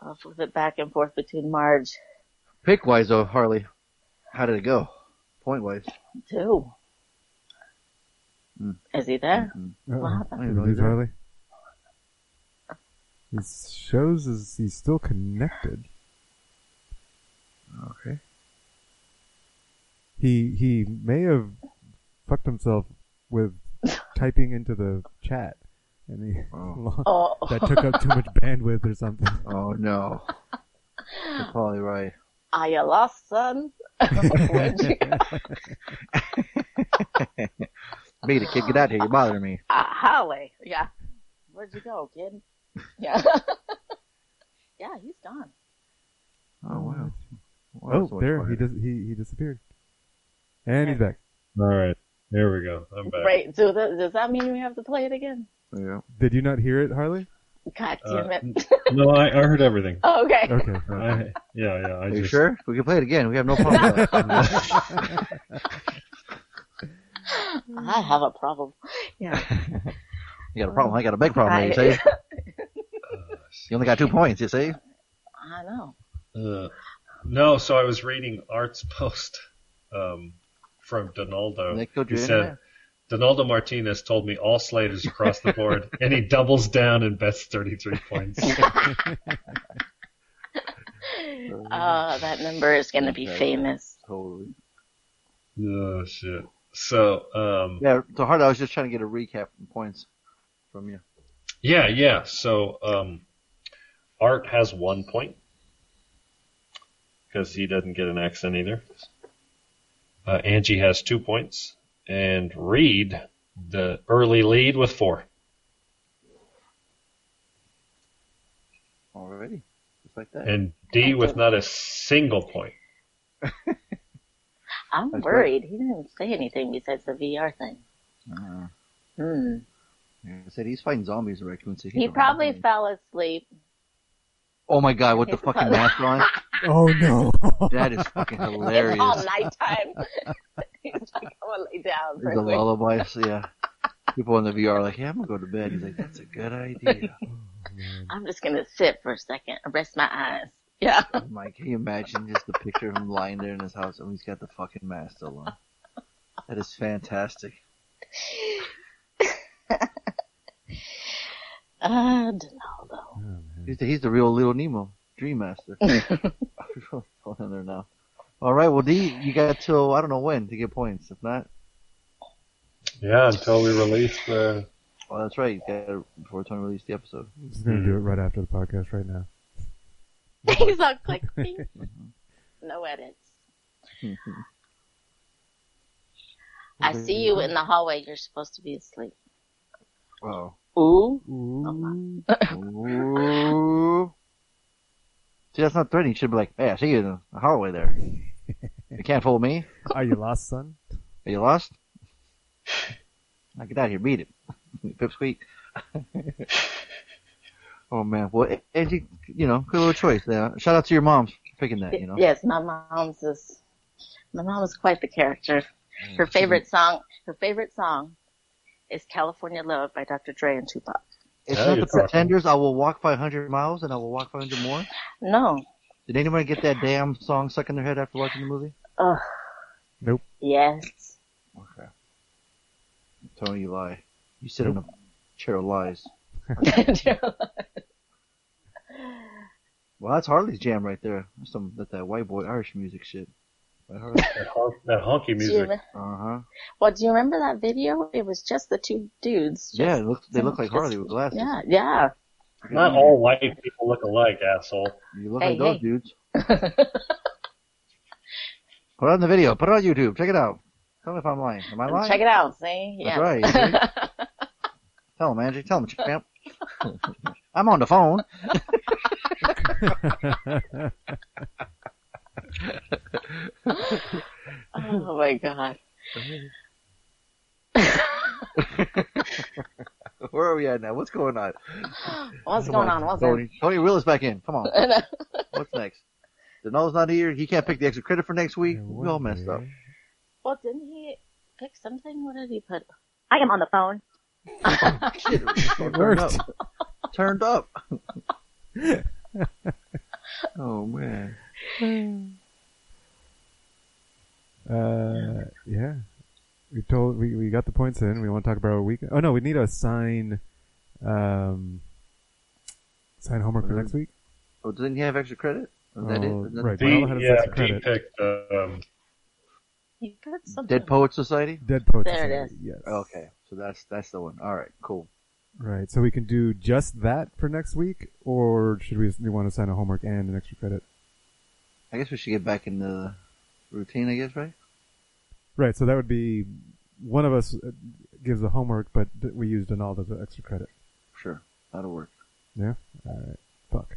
I'll flip it back and forth between Marge. Pick wise though, Harley. How did it go? Point wise. Two. Mm. Is he there? Uh-oh. What happened? I didn't know Harley? He shows as he's still connected. Okay. He he may have fucked himself with typing into the chat, and he Oh. that took up too much bandwidth or something. Oh no. You're probably right. Are you lost, son? Where'd you go? Beat it, kid. Get out here. You're bothering me. Uh, Holly. Yeah. Where'd you go, kid? Yeah. yeah, he's gone. Oh wow. Wow, oh, that's so much there he dis- he he disappeared, and he's back. All right, there we go. I'm back. Right. So th- does that mean we have to play it again? Yeah. Did you not hear it, Harley? God Uh, damn it. no, I, I heard everything. Oh, okay. Okay. I, yeah, yeah. I Are you sure? We can play it again. We have no problem with that. I have a problem. Yeah. You got a problem. I got a big problem. I- You see? You only got two points. You see? I know. Uh, no, so I was reading Art's post um, from Donaldo. Nick, he Jim. said, Donaldo Martinez told me all Slaters across the board, and he doubles down and bets 33 points. Uh, that number is going to be famous. Totally. oh, shit. So, um, Yeah. So hard. I was just trying to get a recap of points from you. yeah, yeah. So, um, Art has one point because he doesn't get an accent either. Uh, Angie has two points, and Reed, the early lead with four. Already. Just like that. And D with not a single point. I'm That's worried. He didn't say anything besides the VR thing. Uh, Hmm. yeah, I said he's fighting zombies in Raccoon City. He probably fell asleep. Oh my god, with the He's fucking probably- mask on? Oh no! That is fucking hilarious. It's all nighttime. He's like, I'm gonna lay down for The a quick. lullabies, yeah. People in the VR are like, yeah, I'm gonna go to bed. He's like, that's a good idea. I'm just gonna sit for a second and rest my eyes. Yeah. I'm like, can you imagine just the picture of him lying there in his house and he's got the fucking mask still on? That is fantastic. Uh, Donaldo. He's the, he's the real little Nemo, Dream Master. Hold on there now. All right, well, D, you got till I don't know when to get points. If not, Yeah, until we release the. well, that's right. You got to before Tony released the episode. I'm gonna do it right after the podcast right now. He's all click. no edits. I see you in the hallway. You're supposed to be asleep. Oh. Ooh. Ooh. See, that's not threatening. You should be like, hey, I see you in the hallway there. You can't fool me. Are you lost, son? Are you lost? Now get out of here, beat it. Pipsqueak. oh man. Well, Angie, you know, good little choice there. Shout out to your moms for picking that, you know. Yes, my mom's is my mom is quite the character. Her mm, favorite song, her favorite song, is "California Love" by Dr. Dre and Tupac. It's Yeah, not the talking. Pretenders. I will walk 500 miles and I will walk 500 more. No, Did anyone get that damn song stuck in their head after watching the movie? ugh, Nope. yes. Okay. Tony, you lie. You sit in a chair of lies. Well, that's Harley's jam right there. That's some that that white boy Irish music shit. Right, Harley? That, honk, that honky music. Uh huh. well, do you remember that video? It was just the two dudes. just- Yeah, it looks, they look like Harley with glasses. Yeah, yeah. Not all white people look alike, asshole. You look Hey, like those hey. dudes. Put it on the video. Put it on YouTube. Check it out. Tell me if I'm lying. Am I lying? Check it out. See, That's right. see? Tell him, Angie. Tell him, champ. I'm on the phone. Oh my god. Where are we at now? What's going on? What's Come going on? What's Tony, Tony, reel us back in. Come on. on? What's next? Denal's not here. He can't pick the extra credit for next week. We all messed up. well, didn't he pick something? What did he put? I am on the phone. Shit, It turned worked. up. Turned up. oh man. Uh, yeah. We told we we got the points in. We want to talk about our week. Oh no, we need to sign, um, sign homework for next week. Oh, didn't he have extra credit? Was that Oh, it? Right. D, how yeah, that D credit? picked, um, He put something. Dead Poet Society? Dead Poets. There it Society, Yes. Okay, so that's that's the one. All right, cool. Right. So we can do just that for next week, or should we? We want to sign a homework and an extra credit. I guess we should get back in the routine. I guess, right? Right. So that would be one of us uh, gives the homework, but we used Donald as an extra credit. Sure, that'll work. Yeah. All right. Fuck.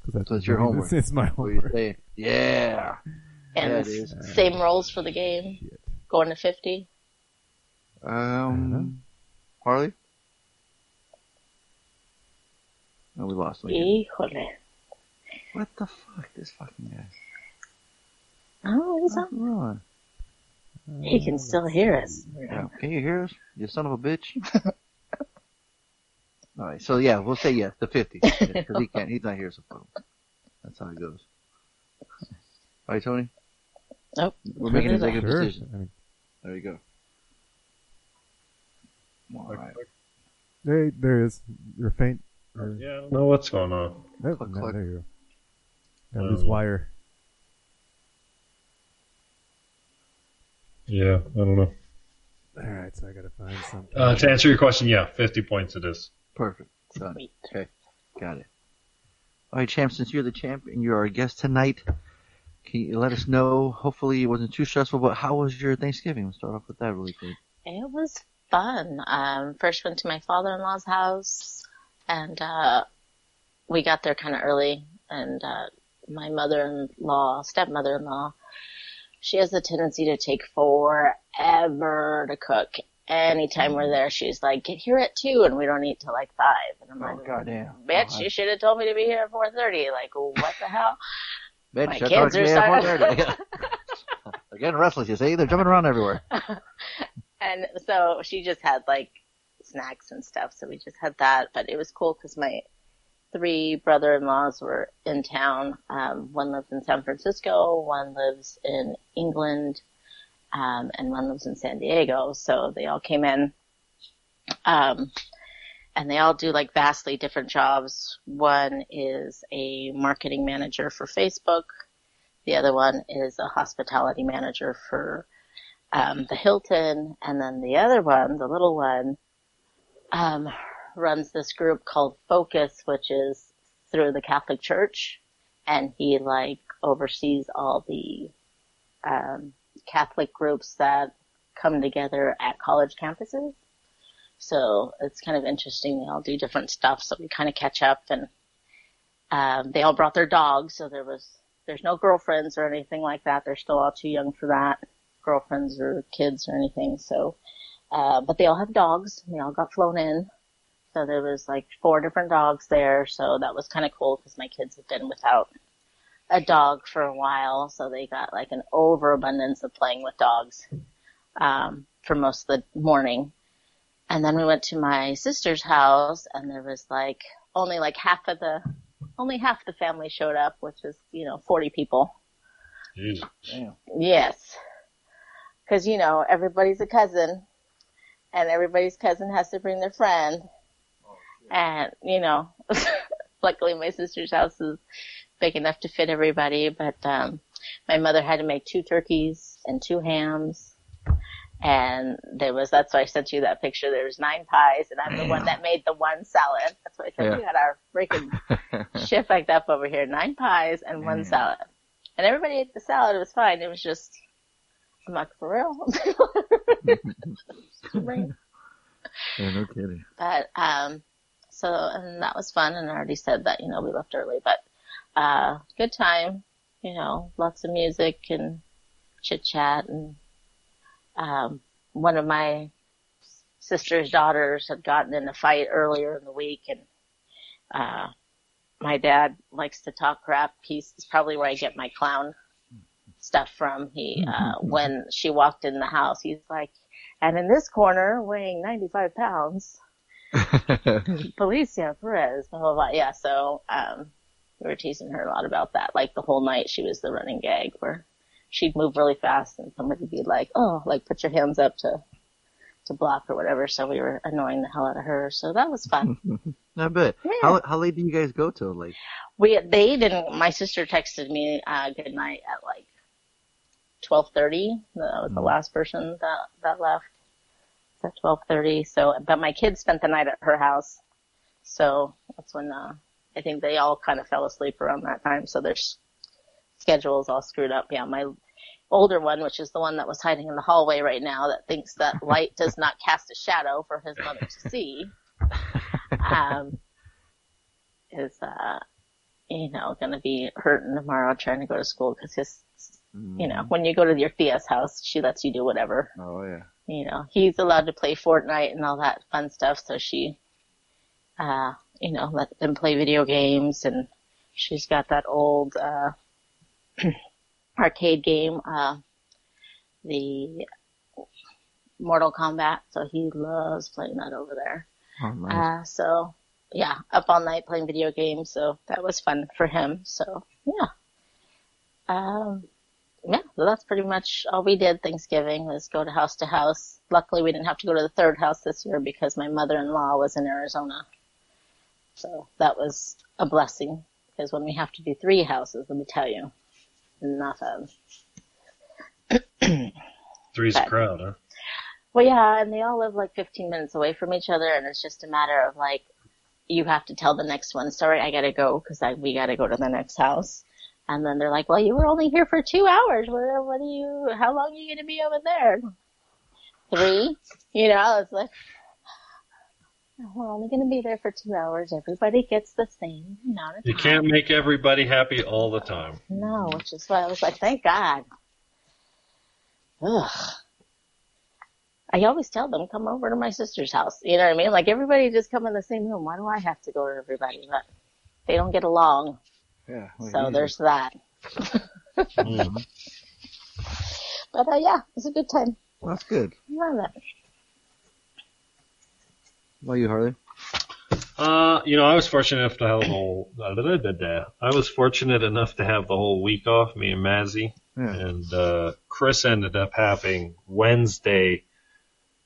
Because that's, So it's your homework. It's, it's my What you homework. say? Yeah. And Yeah, it s- is. same roles for the game. Going to 50. Um, Harley. No, we lost. him again. Híjole. What the fuck? This fucking guy. Oh, he's What's on. wrong? He can still hear us. Yeah. Can you hear us? You son of a bitch. All right. So yeah, we'll say yes, the fifty, because he can't. He's not here, so fuck him. That's how it goes. All right, Tony. Nope. We're making an Sure. executive Sure. decision. I mean, There you go. All right. there, there is. You're faint. Or, yeah, I don't know what's going on. Nope, Click, no, click. there you go. Got loose Um, wire. Yeah, I don't know. All right. So I gotta find something. Uh, to answer your question, yeah, 50 points it is. Perfect. Done. Okay. Got it. All right, champ. Since you're the champ and you're our guest tonight, can you let us know? Hopefully, it wasn't too stressful. But how was your Thanksgiving? We'll start off with that really quick. It was fun. Um, first went to my father-in-law's house, and uh, we got there kind of early. And uh, my mother-in-law, stepmother-in-law, she has a tendency to take forever to cook. Anytime we're mm. there, she's like, "Get here at two, and we don't eat till like five. And I'm Oh like, goddamn! "Bitch, Oh, you should have told me to be here at four thirty. Like, what the hell?" Bitch, My I kids are starting- 4:30. They're getting restless, you see? They're jumping around everywhere. And so she just had like snacks and stuff. So we just had that, but it was cool because my three brother-in-laws were in town. Um, one lives in San Francisco, one lives in England, um, and one lives in San Diego. So they all came in. Um, and they all do like vastly different jobs. One is a marketing manager for Facebook. The other one is a hospitality manager for um, the Hilton, and then the other one, the little one, um, runs this group called Focus, which is through the Catholic Church, and he like oversees all the um, Catholic groups that come together at college campuses. So it's kind of interesting. They all do different stuff, so we kind of catch up, and um, they all brought their dogs. So there was there's no girlfriends or anything like that. They're still all too young for that, girlfriends or kids or anything. So, uh, but they all have dogs. They all got flown in. So there was like four different dogs there. So that was kind of cool because my kids have been without a dog for a while. So they got like an overabundance of playing with dogs, um, for most of the morning. And then we went to my sister's house and there was like only like half of the, only half the family showed up, which was, you know, 40 people. Jeez. Yes. Cause you know, everybody's a cousin and everybody's cousin has to bring their friend. And, you know, luckily my sister's house is big enough to fit everybody, but, um, my mother had to make two turkeys and two hams. And there was, that's why I sent you that picture. There was nine pies and I'm the one that made the one salad. That's why I said Yeah. we had our freaking shit fucked up over here. Nine pies and one salad. And everybody ate the salad. It was fine. It was just, I'm like, for real? Yeah, no kidding. But um, so and that was fun. And I already said that you know we left early, but uh, good time. You know, lots of music and chit chat. And um, one of my sister's daughters had gotten in a fight earlier in the week, and uh, my dad likes to talk crap. He's probably where I get my clown stuff from. He uh, when she walked in the house, he's like. And in this corner, weighing 95 pounds, Felicia Perez, blah, blah, blah. Yeah, so, um, we were teasing her a lot about that. Like the whole night she was the running gag where she'd move really fast and somebody would be like, oh, like put your hands up to, to block or whatever. So we were annoying the hell out of her. So that was fun. I bet. Yeah. How how late do you guys go till? Like, we, they didn't, my sister texted me, uh, good night at like 1230. That was the last person that, that left. At 1230. So, but my kids spent the night at her house. So that's when, uh, I think they all kind of fell asleep around that time. So their schedule's all screwed up. Yeah. My older one, which is the one that was hiding in the hallway right now that thinks that light does not cast a shadow for his mother to see, um, is, uh, you know, gonna be hurting tomorrow trying to go to school because his, you know, when you go to your Thea's house, she lets you do whatever. oh yeah. You know, he's allowed to play Fortnite and all that fun stuff, so she, uh, you know, let them play video games and she's got that old, uh, arcade game, uh, the Mortal Kombat, so he loves playing that over there. Oh, nice. Uh, so yeah, up all night playing video games, so that was fun for him. So yeah. Um, yeah, so that's pretty much all we did Thanksgiving was go to house to house. Luckily we didn't have to go to the third house this year because my mother-in-law was in Arizona. So that was a blessing because when we have to do three houses, let me tell you, not fun. Three's a crowd, huh? Well, yeah, and they all live like 15 minutes away from each other, and it's just a matter of like, you have to tell the next one, sorry, I gotta go, cause I, we gotta go to the next house. And then they're like, well, you were only here for two hours. What, what do you, how long are you gonna be over there? Three? You know, it's like, we're only gonna be there for two hours. Everybody gets the same amount of You time. can't make everybody happy all the time. No, which is why I was like, thank God. Ugh. I always tell them, come over to my sister's house. You know what I mean? Like everybody just come in the same room. Why do I have to go to everybody? But they don't get along. Yeah. well, So you- there's that. Mm. But uh, yeah, it's a good time. Well, that's good. Love it. What about you, Harley? Uh, you know, I was fortunate enough to have the whole. I was fortunate enough to have the whole week off, me and Mazzy, Yeah. and uh, Chris ended up having Wednesday,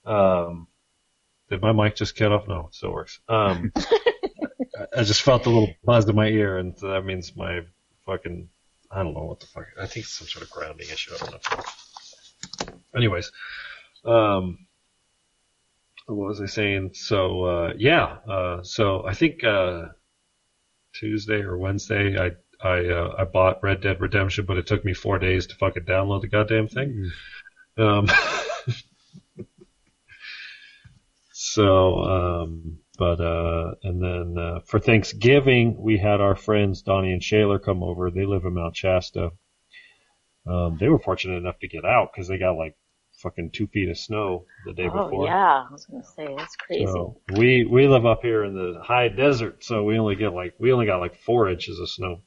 um, Did my mic just cut off? No, it still works. Um, I- just felt a little buzz in my ear, and that means my fucking I don't know what the fuck. I think it's some sort of grounding issue. I don't know. Anyways, um, what was I saying? So uh, yeah, uh, so I think uh, Tuesday or Wednesday, I I uh, I bought Red Dead Redemption, but it took me four days to fucking download the goddamn thing. Um, so, um, but uh, and then uh, for Thanksgiving, we had our friends Donnie and Shaler come over. They live in Mount Shasta. Um, they were fortunate enough to get out because they got like fucking two feet of snow the day Oh before. yeah, I was gonna say that's crazy. So we we live up here in the high desert, so we only get like we only got like four inches of snow.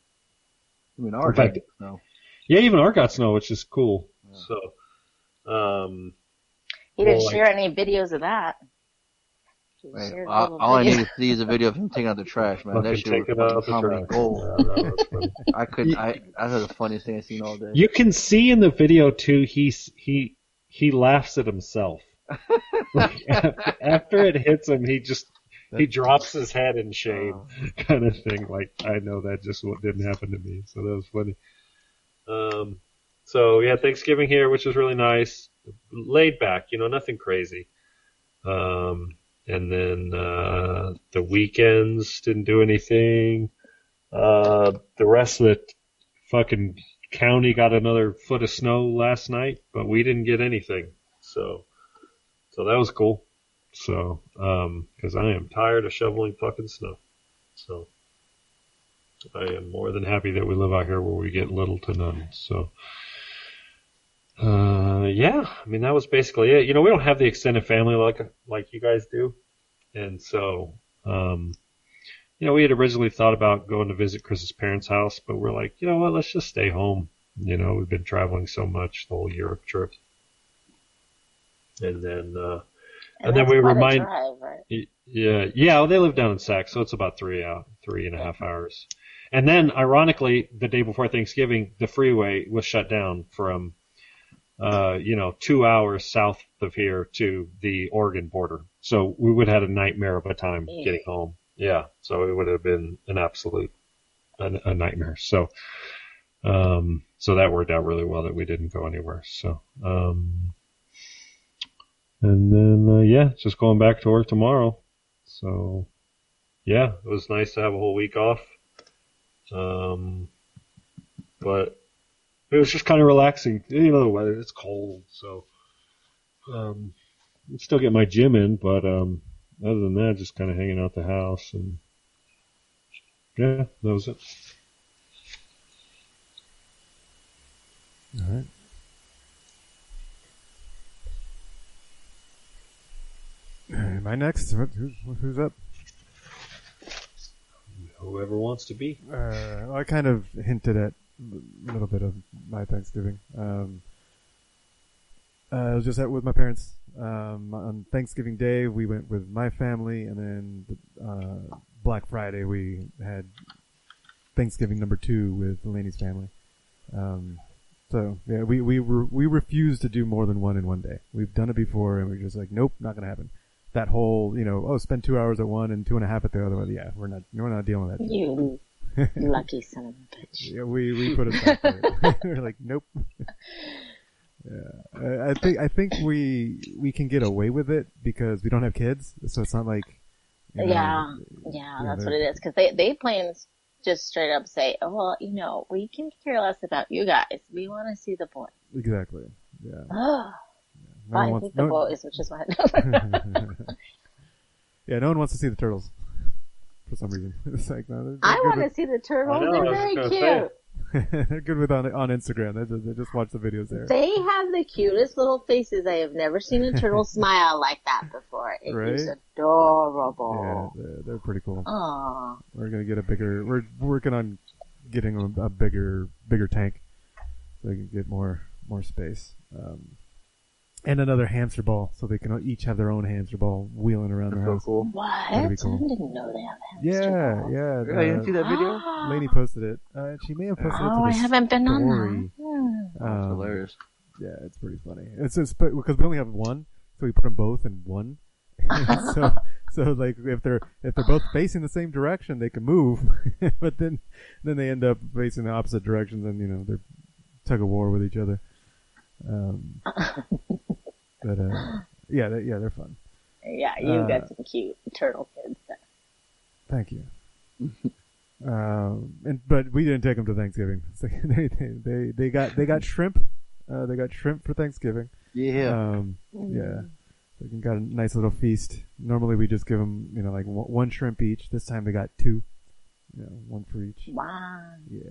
I mean, In our fact, no. yeah, even our got snow, which is cool. So, um, he didn't well, like- share any videos of that. He Wait, all, all I need to see is a video of him taking out the trash, man. That Fucking shit was taking out the comedy trash. gold. Yeah, that was funny. I could, I, that's the funniest thing I've seen all day. you can see in the video too. He he he laughs at himself. like, after, after it hits him, he just he drops his head in shame, kind of thing. Like I know that just what didn't happen to me, so that was funny. Um, so yeah, Thanksgiving here, which was really nice, laid back, you know, nothing crazy. Um, and then uh, the weekends didn't do anything. Uh, the rest of the fucking county got another foot of snow last night, but we didn't get anything. So, so that was cool. So, um, cause I am tired of shoveling fucking snow. So, I am more than happy that we live out here where we get little to none. So, uh, yeah, I mean, that was basically it. You know, we don't have the extended family like, like you guys do. And so, um, you know, we had originally thought about going to visit Chris's parents' house, but we're like, you know what, let's just stay home. You know, we've been traveling so much the whole Europe trip. And then, uh, and, then we remind, drive, right? Yeah, yeah, well, they live down in Sac, so it's about three out, three and a half hours. And then, ironically, the day before Thanksgiving, the freeway was shut down from, uh, you know, two hours south of here to the Oregon border. So we would have had a nightmare of a time Yeah. getting home. Yeah, so it would have been an absolute a, a nightmare. So, um, so that worked out really well that we didn't go anywhere. So, um, and then uh, yeah, just going back to work tomorrow. So, yeah, it was nice to have a whole week off. Um, but it was just kind of relaxing. You know, the weather it's cold, so um, I still get my gym in, but um, other than that, just kind of hanging out the house and yeah, that was it. All right. Am I next? Who- Who's, who's up? Whoever wants to be. Uh, I kind of hinted at little bit of my Thanksgiving. Um, uh, I was just at with my parents. Um, on Thanksgiving Day, we went with my family, and then uh, Black Friday we had Thanksgiving number two with Lainey's family. Um, so yeah, we we re- we refuse to do more than one in one day. We've done it before, and we're just like, nope, not gonna happen. That whole, you know, oh, spend two hours at one and two and a half at the other. Yeah, we're not, we're not dealing with that. You lucky son of a bitch. Yeah, we we put it back. there. We're like, nope. yeah, I, think I think we we can get away with it because we don't have kids, so it's not like. you know, Yeah, yeah, that's what it is. Because they they plain just straight up say, oh, well, you know, we can care less about you guys. We want to see the boys. Exactly. Yeah. Oh, No I wants- think the no- boys, which is why. yeah, no one wants to see the turtles for some reason. It's like no, they're, I they're good want to see the turtles. Know, They're very cute. say. they're good with on on Instagram. They just, they just watch the videos there. They have the cutest little faces. I have never seen a turtle smile like that before. It is Right? adorable. Yeah, they're, they're pretty cool. Aw. We're gonna get a bigger. We're working on getting a, a bigger, bigger tank, so they can get more, more space. Um, and another hamster ball, so they can each have their own hamster ball wheeling around their house. cool. What? That'd be I didn't know they have hamster Yeah, yeah. Really? You didn't see that video? Lainey posted it. Uh, she may have posted it Oh, I haven't been on that. That's Um, hilarious. Yeah, it's pretty funny. It's just because we only have one, so we put them both in one, so so like if they're if they're both facing the same direction, they can move, but then then they end up facing the opposite directions, and you know they're tug of war with each other. Um, but uh, yeah, they, yeah, they're fun. Yeah, you Uh, got some cute turtle kids. Thank you. um, and but we didn't take them to Thanksgiving. So they, they they they got they got shrimp. Uh, they got shrimp for Thanksgiving. Yeah. Um, yeah. They got a nice little feast. Normally we just give them, you know, like one, one shrimp each. This time they got two. You know, one for each. Wow. Yeah.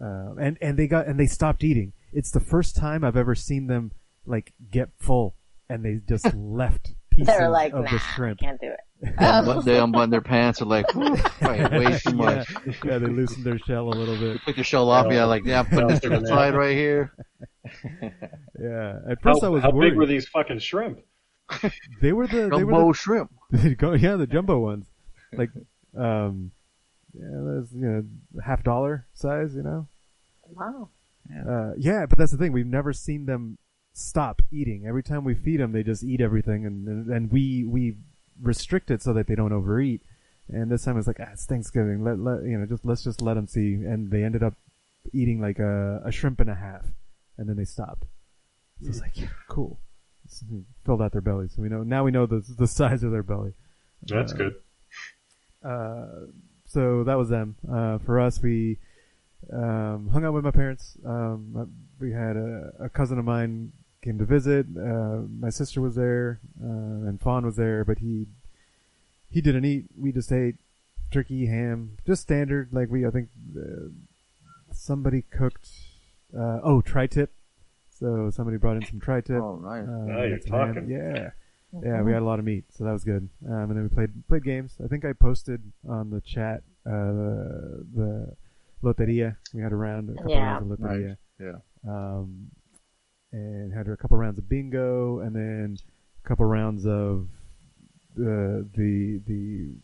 Uh, and and they got and they stopped eating. It's the first time I've ever seen them like get full and they just left pieces They're like, of nah, the shrimp. I can't do it. They unbutton, they unbutton their pants are like, wait, way too much. Yeah, yeah, they loosened their shell a little bit. Took your shell off, yeah, like, yeah, I'm putting this to the side right here. Yeah. At first how I was how worried. big were these fucking shrimp? They were the they were Jumbo the, shrimp. Yeah, the jumbo ones, like um, yeah, that's you know half dollar size, you know. Wow. Uh, yeah, but that's the thing. We've never seen them stop eating. Every time we feed them, they just eat everything, and and, and we we restrict it so that they don't overeat. And this time it's like, ah, it's Thanksgiving. Let let you know, just let's just let them see. And they ended up eating like a, a shrimp and a half, and then they stopped. So it's like, yeah, cool. It's- filled out their belly, so we know now we know the the size of their belly. That's Uh, good. uh, so that was them. Uh, for us, we um, hung out with my parents. Um, we had a, a cousin of mine came to visit. Uh, my sister was there, uh, and Fawn was there, but he he didn't eat. We just ate turkey, ham, just standard. Like we, I think uh, somebody cooked. Uh, oh, tri-tip. So somebody brought in some tri-tip. Oh, nice. Uh, Now you're had ham. talking. Yeah. Yeah, we had a lot of meat, so that was good. Um, and then we played played games. I think I posted on the chat uh, the the loteria. We had a round, a couple Yeah. rounds of loteria. Nice. Yeah. Um, and had a couple rounds of bingo, and then a couple rounds of the the the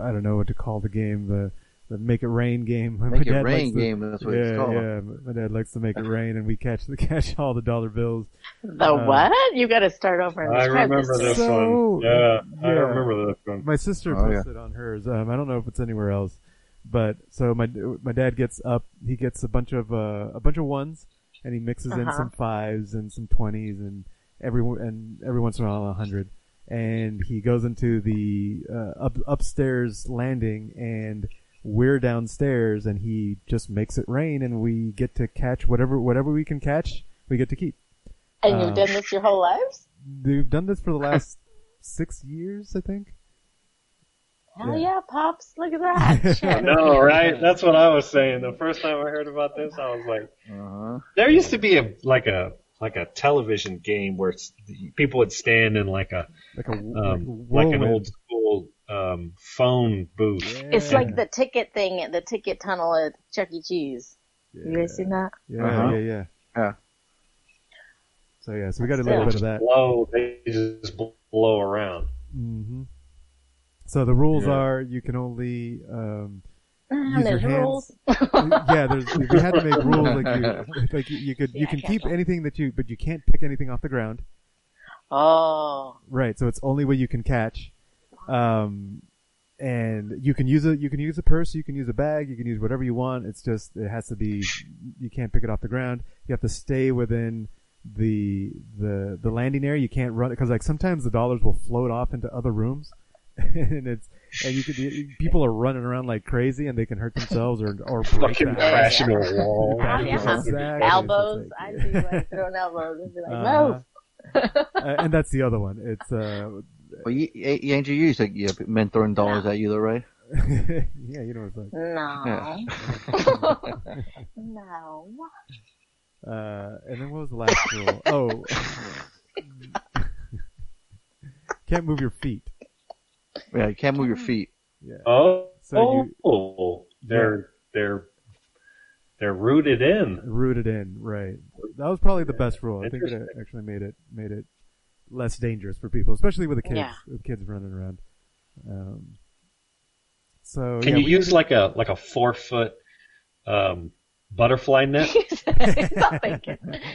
I don't know what to call the game the the make it rain game. My Make it dad rain likes to- game, that's what yeah, it's called. Yeah, my dad likes to make it rain, and we catch the catch all the dollar bills. The Uh, what? You got to start over and I remember this. this So- one. Yeah, I remember this one. My sister Oh, yeah. posted on hers. Um, I don't know if it's anywhere else, but so my my dad gets up. He gets a bunch of uh, a bunch of ones, and he mixes in Uh-huh. some fives and some twenties, and every and every once in a while a hundred. And he goes into the uh, up, upstairs landing, and we're downstairs, and he just makes it rain, and we get to catch whatever whatever we can catch. We get to keep. And Uh, you've done this your whole lives? We've done this for the last six years, I think. Hell yeah. yeah, pops! Look at that. I Shit. know, right? That's what I was saying. The first time I heard about this, I was like, Uh-huh. there used to be a like a like a television game where it's, people would stand in like a Like a um, like, like an old school um, phone booth. It's like the ticket thing at the ticket tunnel at Chuck E. Cheese. You guys seen that? Yeah, Uh-huh. yeah, yeah. Yeah. So yeah, so we got a Still. little bit of that. Blow, they just blow around. hmm So the rules Yeah. are you can only um, Mm, use your there's hands. rules. yeah, there's we had to make rules like you like you, you could you can keep can't. anything that you but you can't pick anything off the ground. Oh. Right, so it's only what you can catch. Um, and you can use a you can use a purse, you can use a bag, you can use whatever you want. It's just it has to be you can't pick it off the ground. You have to stay within the the the landing area. You can't run because like sometimes the dollars will float off into other rooms, and it's and you could people are running around like crazy and they can hurt themselves or or break Fucking the house. crashing a wall. Oh, yeah. Exactly. Elbows. It's I'd like- be like throwing elbows and be like, Uh-huh. move. Uh, and that's the other one. It's uh, Well, you, you, Andrew, you used to yeah, men throwing dollars at you, though, right? yeah, you know what it's like. No. no. Uh, and then what was the last rule? Oh, can't move your feet. Yeah, you can't move your feet. Yeah. Oh, So you- oh, they're they're they're rooted in. Rooted in, right? That was probably the best rule. I think it actually made it made it less dangerous for people, especially with the kids, Yeah. with kids running around. Um, so Can yeah, you we use did- like a like a four foot um, Butterfly net.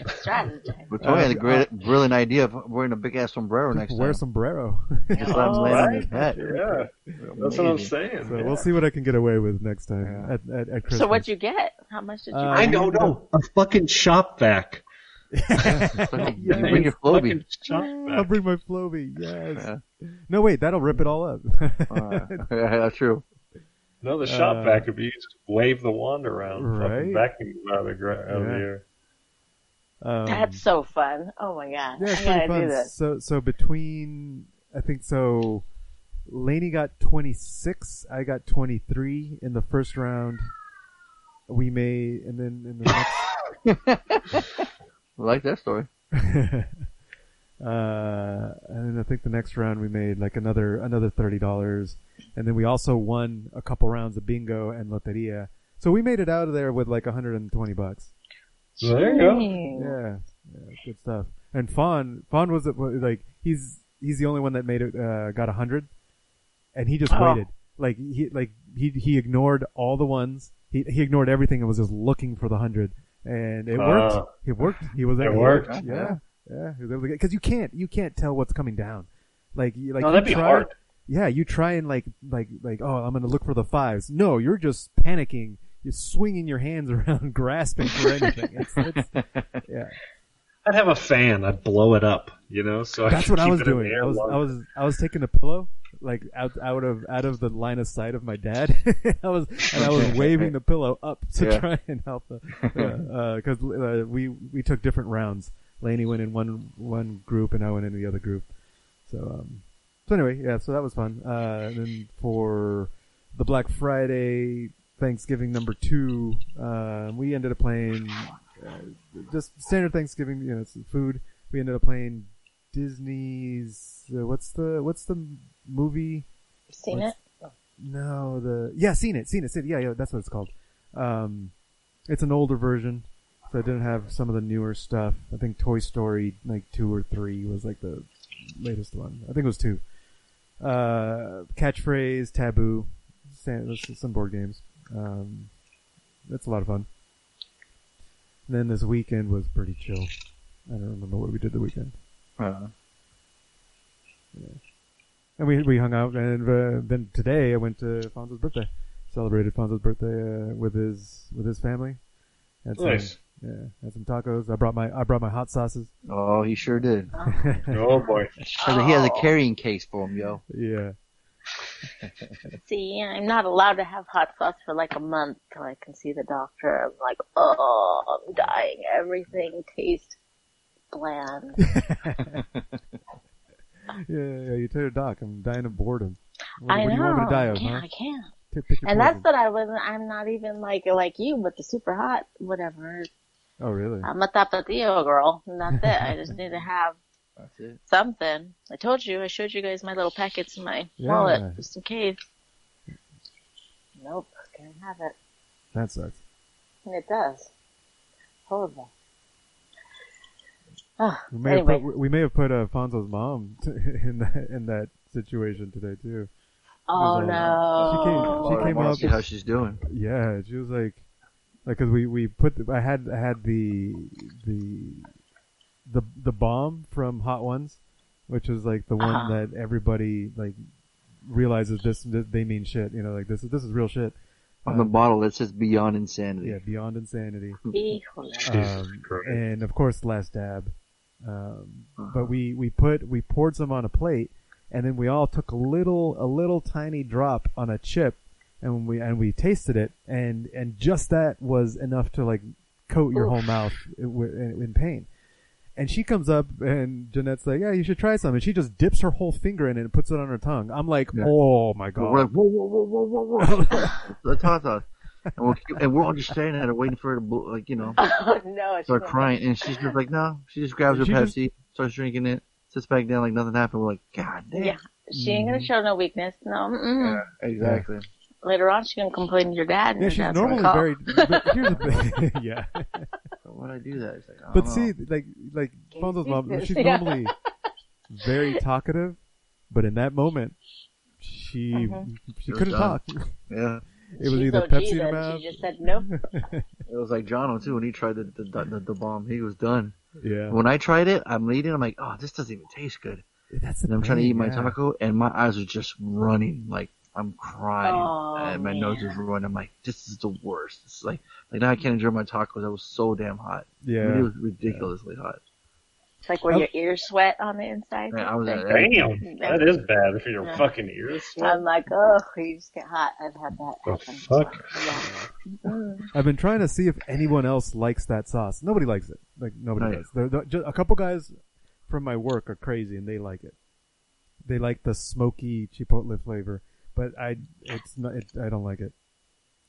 Strategy. But Tony had a great, brilliant idea of wearing a big ass sombrero next time. Wear time. sombrero. Just let him Oh, land on right. his head. Yeah, that's what I'm saying. So yeah. we'll see what I can get away with next time at, at, at Christmas. So what'd you get? How much did you Uh. I don't know. A fucking shop vac. You bring your Flowbee. Fucking I'll bring my Flowbee. Yes. Yeah. No, wait, that'll rip it all up. Uh, yeah, that's true. No, the shop Uh, vac would be you just wave the wand around, Right? fucking vacuum out of the, gra- out of the Yeah. air. um, That's so fun. Oh my god. yeah, it's I gotta do fun. this. So, so between, I think so, Laney got 26, I got 23 in the first round. We made, and then in the next, I like that story. Uh, and I think the next round we made like another another thirty dollars, and then we also won a couple rounds of bingo and loteria. So we made it out of there with like hundred and twenty bucks. So there you go. Yeah, yeah, good stuff. And Fawn, Fawn was like he's he's the only one that made it uh, got a hundred, and he just Oh. waited. Like he like he he ignored all the ones. He he ignored everything and was just looking for the hundred, and it worked. Ah. It worked. He was It worked. Yeah, yeah. He was able to get because you can't you can't tell what's coming down. Like you like No, that'd be try, hard. Yeah, you try and like like like oh I'm gonna look for the fives. No, you're just panicking. You're swinging your hands around, grasping for anything. It's, it's, yeah. I'd have a fan. I'd blow it up, you know. So I That's could what I was it in the doing. I was, I was, I was taking a pillow, like out, out of, out of the line of sight of my dad. I was, and I was waving the pillow up to Yeah. try and help the, uh, uh, we, we took different rounds. Laney went in one, one group and I went in the other group. So, um, so anyway, yeah, so that was fun. Uh, and then for the Black Friday Thanksgiving number two, uh, we ended up playing, uh, just standard Thanksgiving, you know, it's food. We ended up playing Disney's. Uh, what's the what's the movie? Seen What's- it? No, the yeah, seen it, seen it, seen it. Yeah, yeah, that's what it's called. Um, it's an older version, it didn't have some of the newer stuff. I think Toy Story like two or three was like the latest one. I think it was two. Uh, catchphrase, taboo, some board games. Um, that's a lot of fun. And then this weekend was pretty chill. I don't remember what we did the weekend. Uh, And we we hung out, and uh, then today I went to Fonzo's birthday, celebrated Fonzo's birthday uh, with his with his family. Had some, Nice. Yeah, had some tacos. I brought my I brought my hot sauces. oh, he sure did. Oh boy. He has a carrying case for him, yo. yeah. See, I'm not allowed to have hot sauce for like a month till I can see the doctor. I'm like, oh, I'm dying. Everything tastes bland. yeah, yeah, you tell your doc, I'm dying of boredom. What, I what know. do you want me to die of, I can't. huh? I can't. Pick, pick your And that's what I wasn't. I'm not even like like you with the super hot whatever. Oh, really? I'm a tapatio girl, and that's it. I just need to have That's it. something. I told you. I showed you guys my little packets in my Yeah. wallet just in case. Nope, can't have it. That sucks. And it does. Horrible. Oh, We may anyway, have put, we may have put uh, Fonzo's mom t- in that in that situation today too. oh no! She no. came. She came wanna up. see how she's doing. Yeah, she was like, like, cause we we put the, I had I had the the the the bomb from Hot Ones, which is like the one Uh-huh. that everybody like realizes this, this they mean shit. You know, like this is this is real shit. On the Um, bottle, it says Beyond Insanity. yeah, beyond insanity. Um, and of course, last dab. Um, but we we put we poured some on a plate, and then we all took a little a little tiny drop on a chip, and we and we tasted it, and and just that was enough to like coat your whole mouth in, in, in pain. And she comes up, and Jeanette's like, "Yeah, you should try some." And she just dips her whole finger in it and puts it on her tongue. I'm like, Yeah. "Oh my But we're god!" like, whoa, whoa, whoa, whoa, whoa, whoa. That's hot sauce. And we're, and we're all just staring at her, waiting for her to, bl- like, you know, Oh no. start not- crying. And she's just like, no. She just grabs her She just- Pepsi, starts drinking it, sits back down like nothing happened. We're like, God damn. Yeah. She ain't gonna show no weakness. No. Mm-mm. Exactly. Later on, she's gonna complain to your dad. And Yeah, she's normally very. But here's the thing. yeah. So why'd I do that? It's like, I But see, know. like like Fonzo's mom, this. she's Yeah. normally very talkative, but in that moment, she Mhm. she It couldn't talk, Yeah. It was She's either OG Pepsi then. Mouth. She just said nope. It was like Jono too when he tried the the, the, the bomb. He was done. Yeah. When I tried it, I'm eating. I'm like, oh, this doesn't even taste good. That's and I'm trying to thing, eat my taco, and my eyes are just running. Like I'm crying, Oh, and my nose is running. I'm like, this is the worst. It's like, like now I can't enjoy my tacos. I was so damn hot. I mean, Yeah. it was ridiculously hot. It's like where your ears sweat on the inside. Man, I was Like- Damn, that is bad for your Yeah. fucking ears. I'm like, oh, you just get hot. I've had that The happen. fuck? Yeah. Mm. I've been trying to see if anyone else likes that sauce. Nobody likes it. Like nobody Oh, yeah. does. There- there- ju- a couple guys from my work are crazy and they like it. They like the smoky chipotle flavor, but I it's not. It, I don't like it.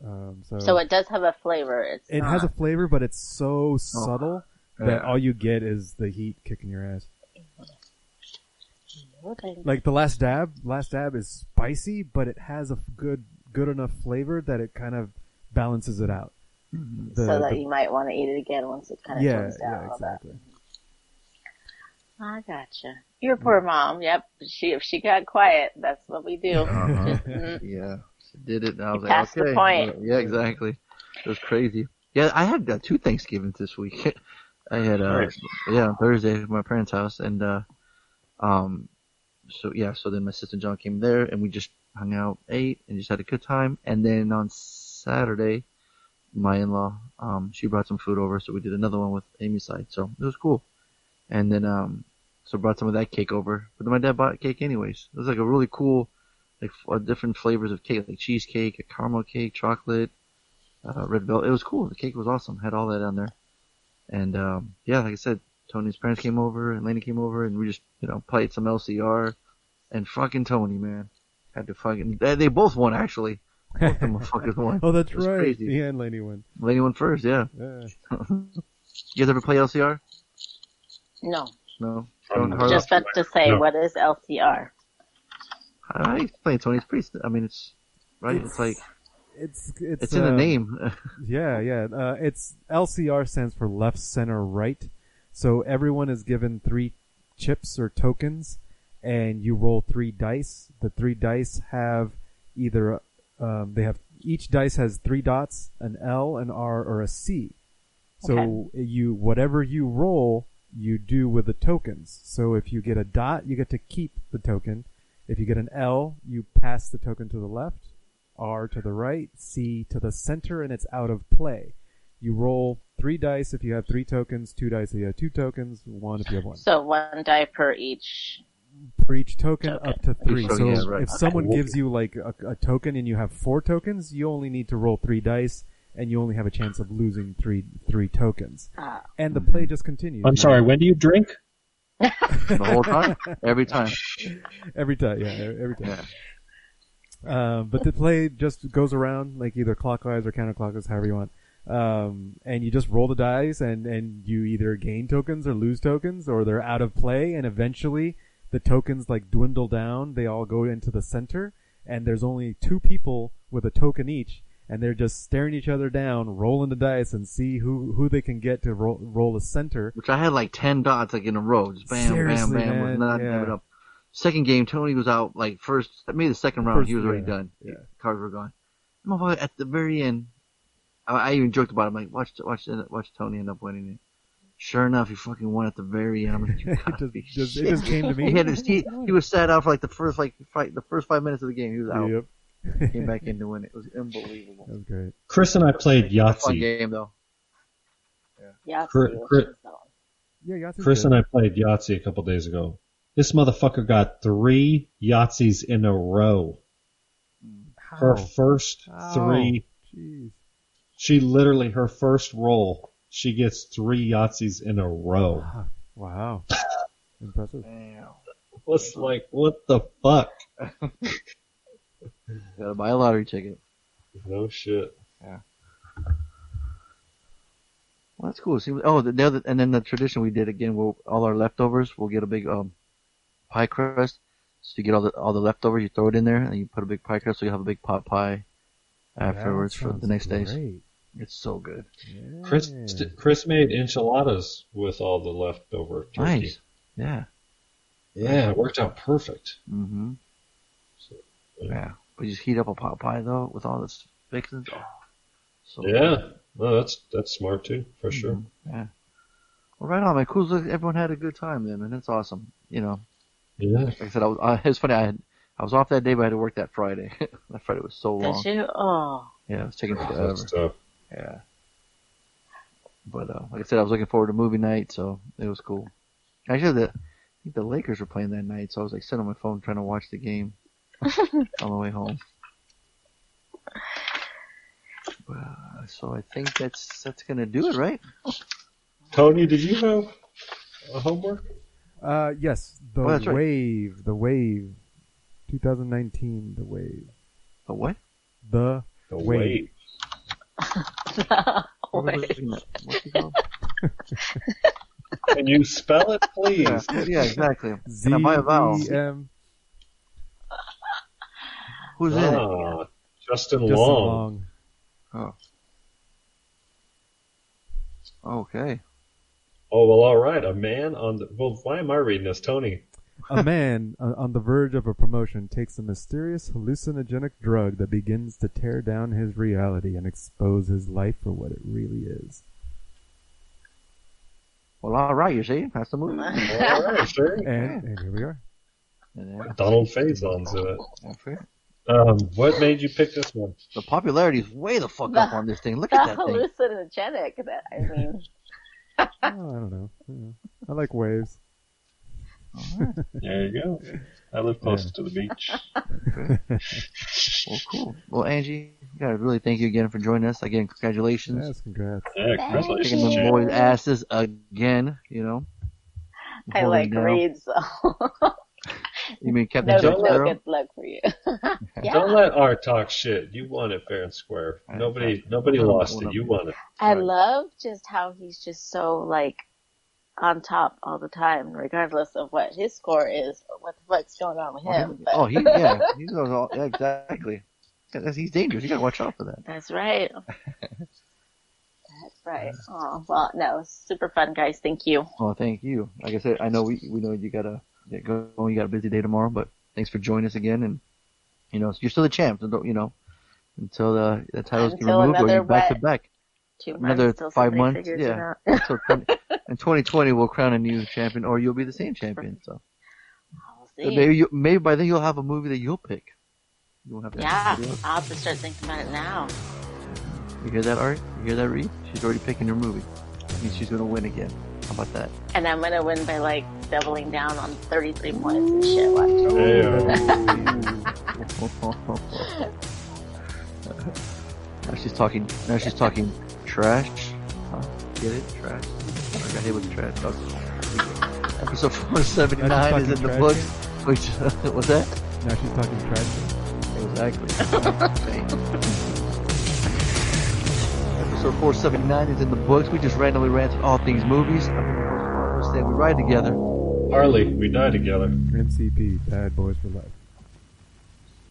Um, so So it does have a flavor. It's it not. has a flavor, but it's so subtle that Yeah. all you get is the heat kicking your ass. Okay. Like the last dab, last dab is spicy, but it has a good good enough flavor that it kind of balances it out. The- so that the- you might want to eat it again once it kind of yeah, tones down yeah, a little exactly. I gotcha. Your poor mom. Yep. She if she got quiet, that's what we do. Uh-huh. Just, mm, Yeah, she did it. And I was You like, passed the point. Yeah, exactly. It was crazy. Yeah, I had uh, two Thanksgivings this week. I had uh, Nice. yeah, Thursday at my parents' house, and uh, um, so yeah, so then my sister John came there, and we just hung out, ate, and just had a good time. And then on Saturday, my in-law, um, she brought some food over, so we did another one with Amy's side, so it was cool. And then um, so I brought some of that cake over, but then my dad bought cake anyways. It was like a really cool, like f- uh, different flavors of cake, like cheesecake, a caramel cake, chocolate, uh, red velvet. It was cool. The cake was awesome. Had all that on there. And um, yeah, like I said, Tony's parents came over and Laney came over, and we just you know played some LCR. And fucking Tony, man, had to fucking they, they both won actually. Both of them motherfuckers won. Oh, that's right. Crazy. Yeah, and Laney won. Laney won first, yeah. Yeah. you guys ever play LCR? no. No. Um, Don't- Just about to say, No. what is LCR? I explain Tony. It's pretty. I mean, it's right. It's, like It's it's, it's in the uh, name. Yeah, yeah. Uh, it's LCR stands for left, center, right. So everyone is given three chips or tokens, and you roll three dice. The three dice have either um, they have each dice has three dots, an L, an R, or a C. So you whatever you roll, you do with the tokens. So if you get a dot, you get to keep the token. If you get an L, you pass the token to the left. R to the right, C to the center, and it's out of play. You roll three dice if you have three tokens, two dice if you have two tokens, one if you have one. So one die per each. For each token, Token. up to three. Each So yeah, right. if someone gives you like a, a token and you have four tokens, you only need to roll three dice, and you only have a chance of losing three three tokens. Ah. And the play just continues. I'm sorry. When do you drink? the whole time, every time. every time, yeah, every time. Yeah. Um, but the play just goes around like either clockwise or counterclockwise, however you want. Um, and you just roll the dice, and and you either gain tokens or lose tokens, or they're out of play, and eventually the tokens like dwindle down. They all go into the center, and there's only two people with a token each, and they're just staring each other down, rolling the dice, and see who who they can get to roll, roll a center. Which I had like ten dots like in a row, just bam, Seriously, bam, bam, man, not yeah. up. Second game, Tony was out like first, maybe the second round, First, he was already yeah, done. yeah. Cards were gone. Motherfucker, At the very end, I, I even joked about it. I'm like, watch, watch, watch Tony end up winning it. Sure enough, he fucking won at the very end. I'm like, just- just- it just came to me. He had his, he, he was sat out for like the first like fight, the first five minutes of the game. He was out. Yep. Came back in to win it. It was unbelievable. That was great. Chris and I played Yahtzee. Fun game though. Yeah. Cri- Cri- Yeah, Yahtzee's Chris good. and I played Yahtzee a couple days ago. This motherfucker got three Yahtzees in a row. How? Her first How? three, Jeez. she literally, her first roll, she gets three Yahtzees in a row. Wow. Impressive. What's like, what the fuck? Gotta buy a lottery ticket. No shit. Yeah. Well, that's cool. See, oh, the, the other, and then the tradition we did again. We'll all our leftovers. We'll get a big um pie crust. So you get all the all the leftovers, you throw it in there, and you put a big pie crust. So you have a big pot pie afterwards for the sounds next days. It's so good. Chris, Chris made enchiladas with all the leftover turkey. Nice. Yeah. Yeah, it worked out perfect. Mm-hmm. So, Yeah. But you just heat up a pot pie though with all this fixings. Oh, so Yeah. No, that's that's smart too, for sure. Yeah. Well, right on, man. Cool. Look, everyone had a good time then, and That's awesome. You know, Yeah. like I said, I was, uh, it was funny. I had, I was off that day, but I had to work that Friday. that Friday was so long. Did you? Oh. Yeah, it was taking forever. That's tough. Yeah. But uh, like I said, I was looking forward to movie night, so it was cool. Actually, the I think the Lakers were playing that night, so I was like sitting on my phone trying to watch the game on the way home. Uh, so I think that's that's gonna do it, right? Tony, did you have a homework? Uh, yes, the Oh, right. wave, the wave, 2019, the wave, The what? the, The wave. What was it? What's it called? Can you spell it, please? Yeah, yeah, exactly. Z Can I buy vowel? E M. Who's in it? Ah, Justin Justin Long. Long. Oh. Okay. Oh well, all right. A man on the. Well, why am I reading this, Tony? A man on on the verge of a promotion takes a mysterious hallucinogenic drug that begins to tear down his reality and expose his life for what it really is. Well, all right. You see, that's the movie. All right, sure. And, and here we are. And Donald Faison's in it. that's it. Um, what made you pick this one? The popularity is way the fuck The- up on this thing. Look at that thing. hallucinogenic. That I mean, Oh, I don't know. Yeah. I like waves. There you go. I live close to the beach. Well, cool. Well, Angie, gotta really thank you again for joining us. Again, congratulations. Yes, congrats. Yeah, congratulations. Kicking the boys' asses again, you know. I like down. reads. So. You mean Captain no, Jack no Sparrow? good luck for you. yeah. Don't let Art talk shit. You won it fair and square. Nobody, nobody Hold lost hold it. You won it. I love just how he's just so like on top all the time, regardless of what his score is or what the fuck's going on with oh, him. But Oh, he yeah, he knows all yeah, exactly. He's dangerous. You gotta watch out for that. that's right. That's right. Oh well, no, super fun, guys. Thank you. Oh, thank you. Like I said, I know we we know you gotta get going. You got a busy day tomorrow, but thanks for joining us again. And you know, you're still the champ. So don't you know until the, the titles get removed or you're back to back. Another five months. Yeah. Until 20, in 2020, we'll crown a new champion, or you'll be the same champion. So. So see. maybe you, maybe by then you'll have a movie that you'll pick. You won't have to Yeah. I'll have to start thinking about it now. You hear that, Art? You hear that, Reed? She's already picking her movie. That means she's gonna win again. How about that? And I'm gonna win by like doubling down on 33 points and shit. Watch. now she's talking. Now she's talking trash. Huh? Get it? Trash. I got hit with the trash. talk. Episode 479 is in the books. trash Which was that? Now she's talking trash. Exactly. Episode 479 is in the books. We just randomly ranted all things movies. I'm say we ride together. Harley, we die together. MCP, Bad Boys for Life.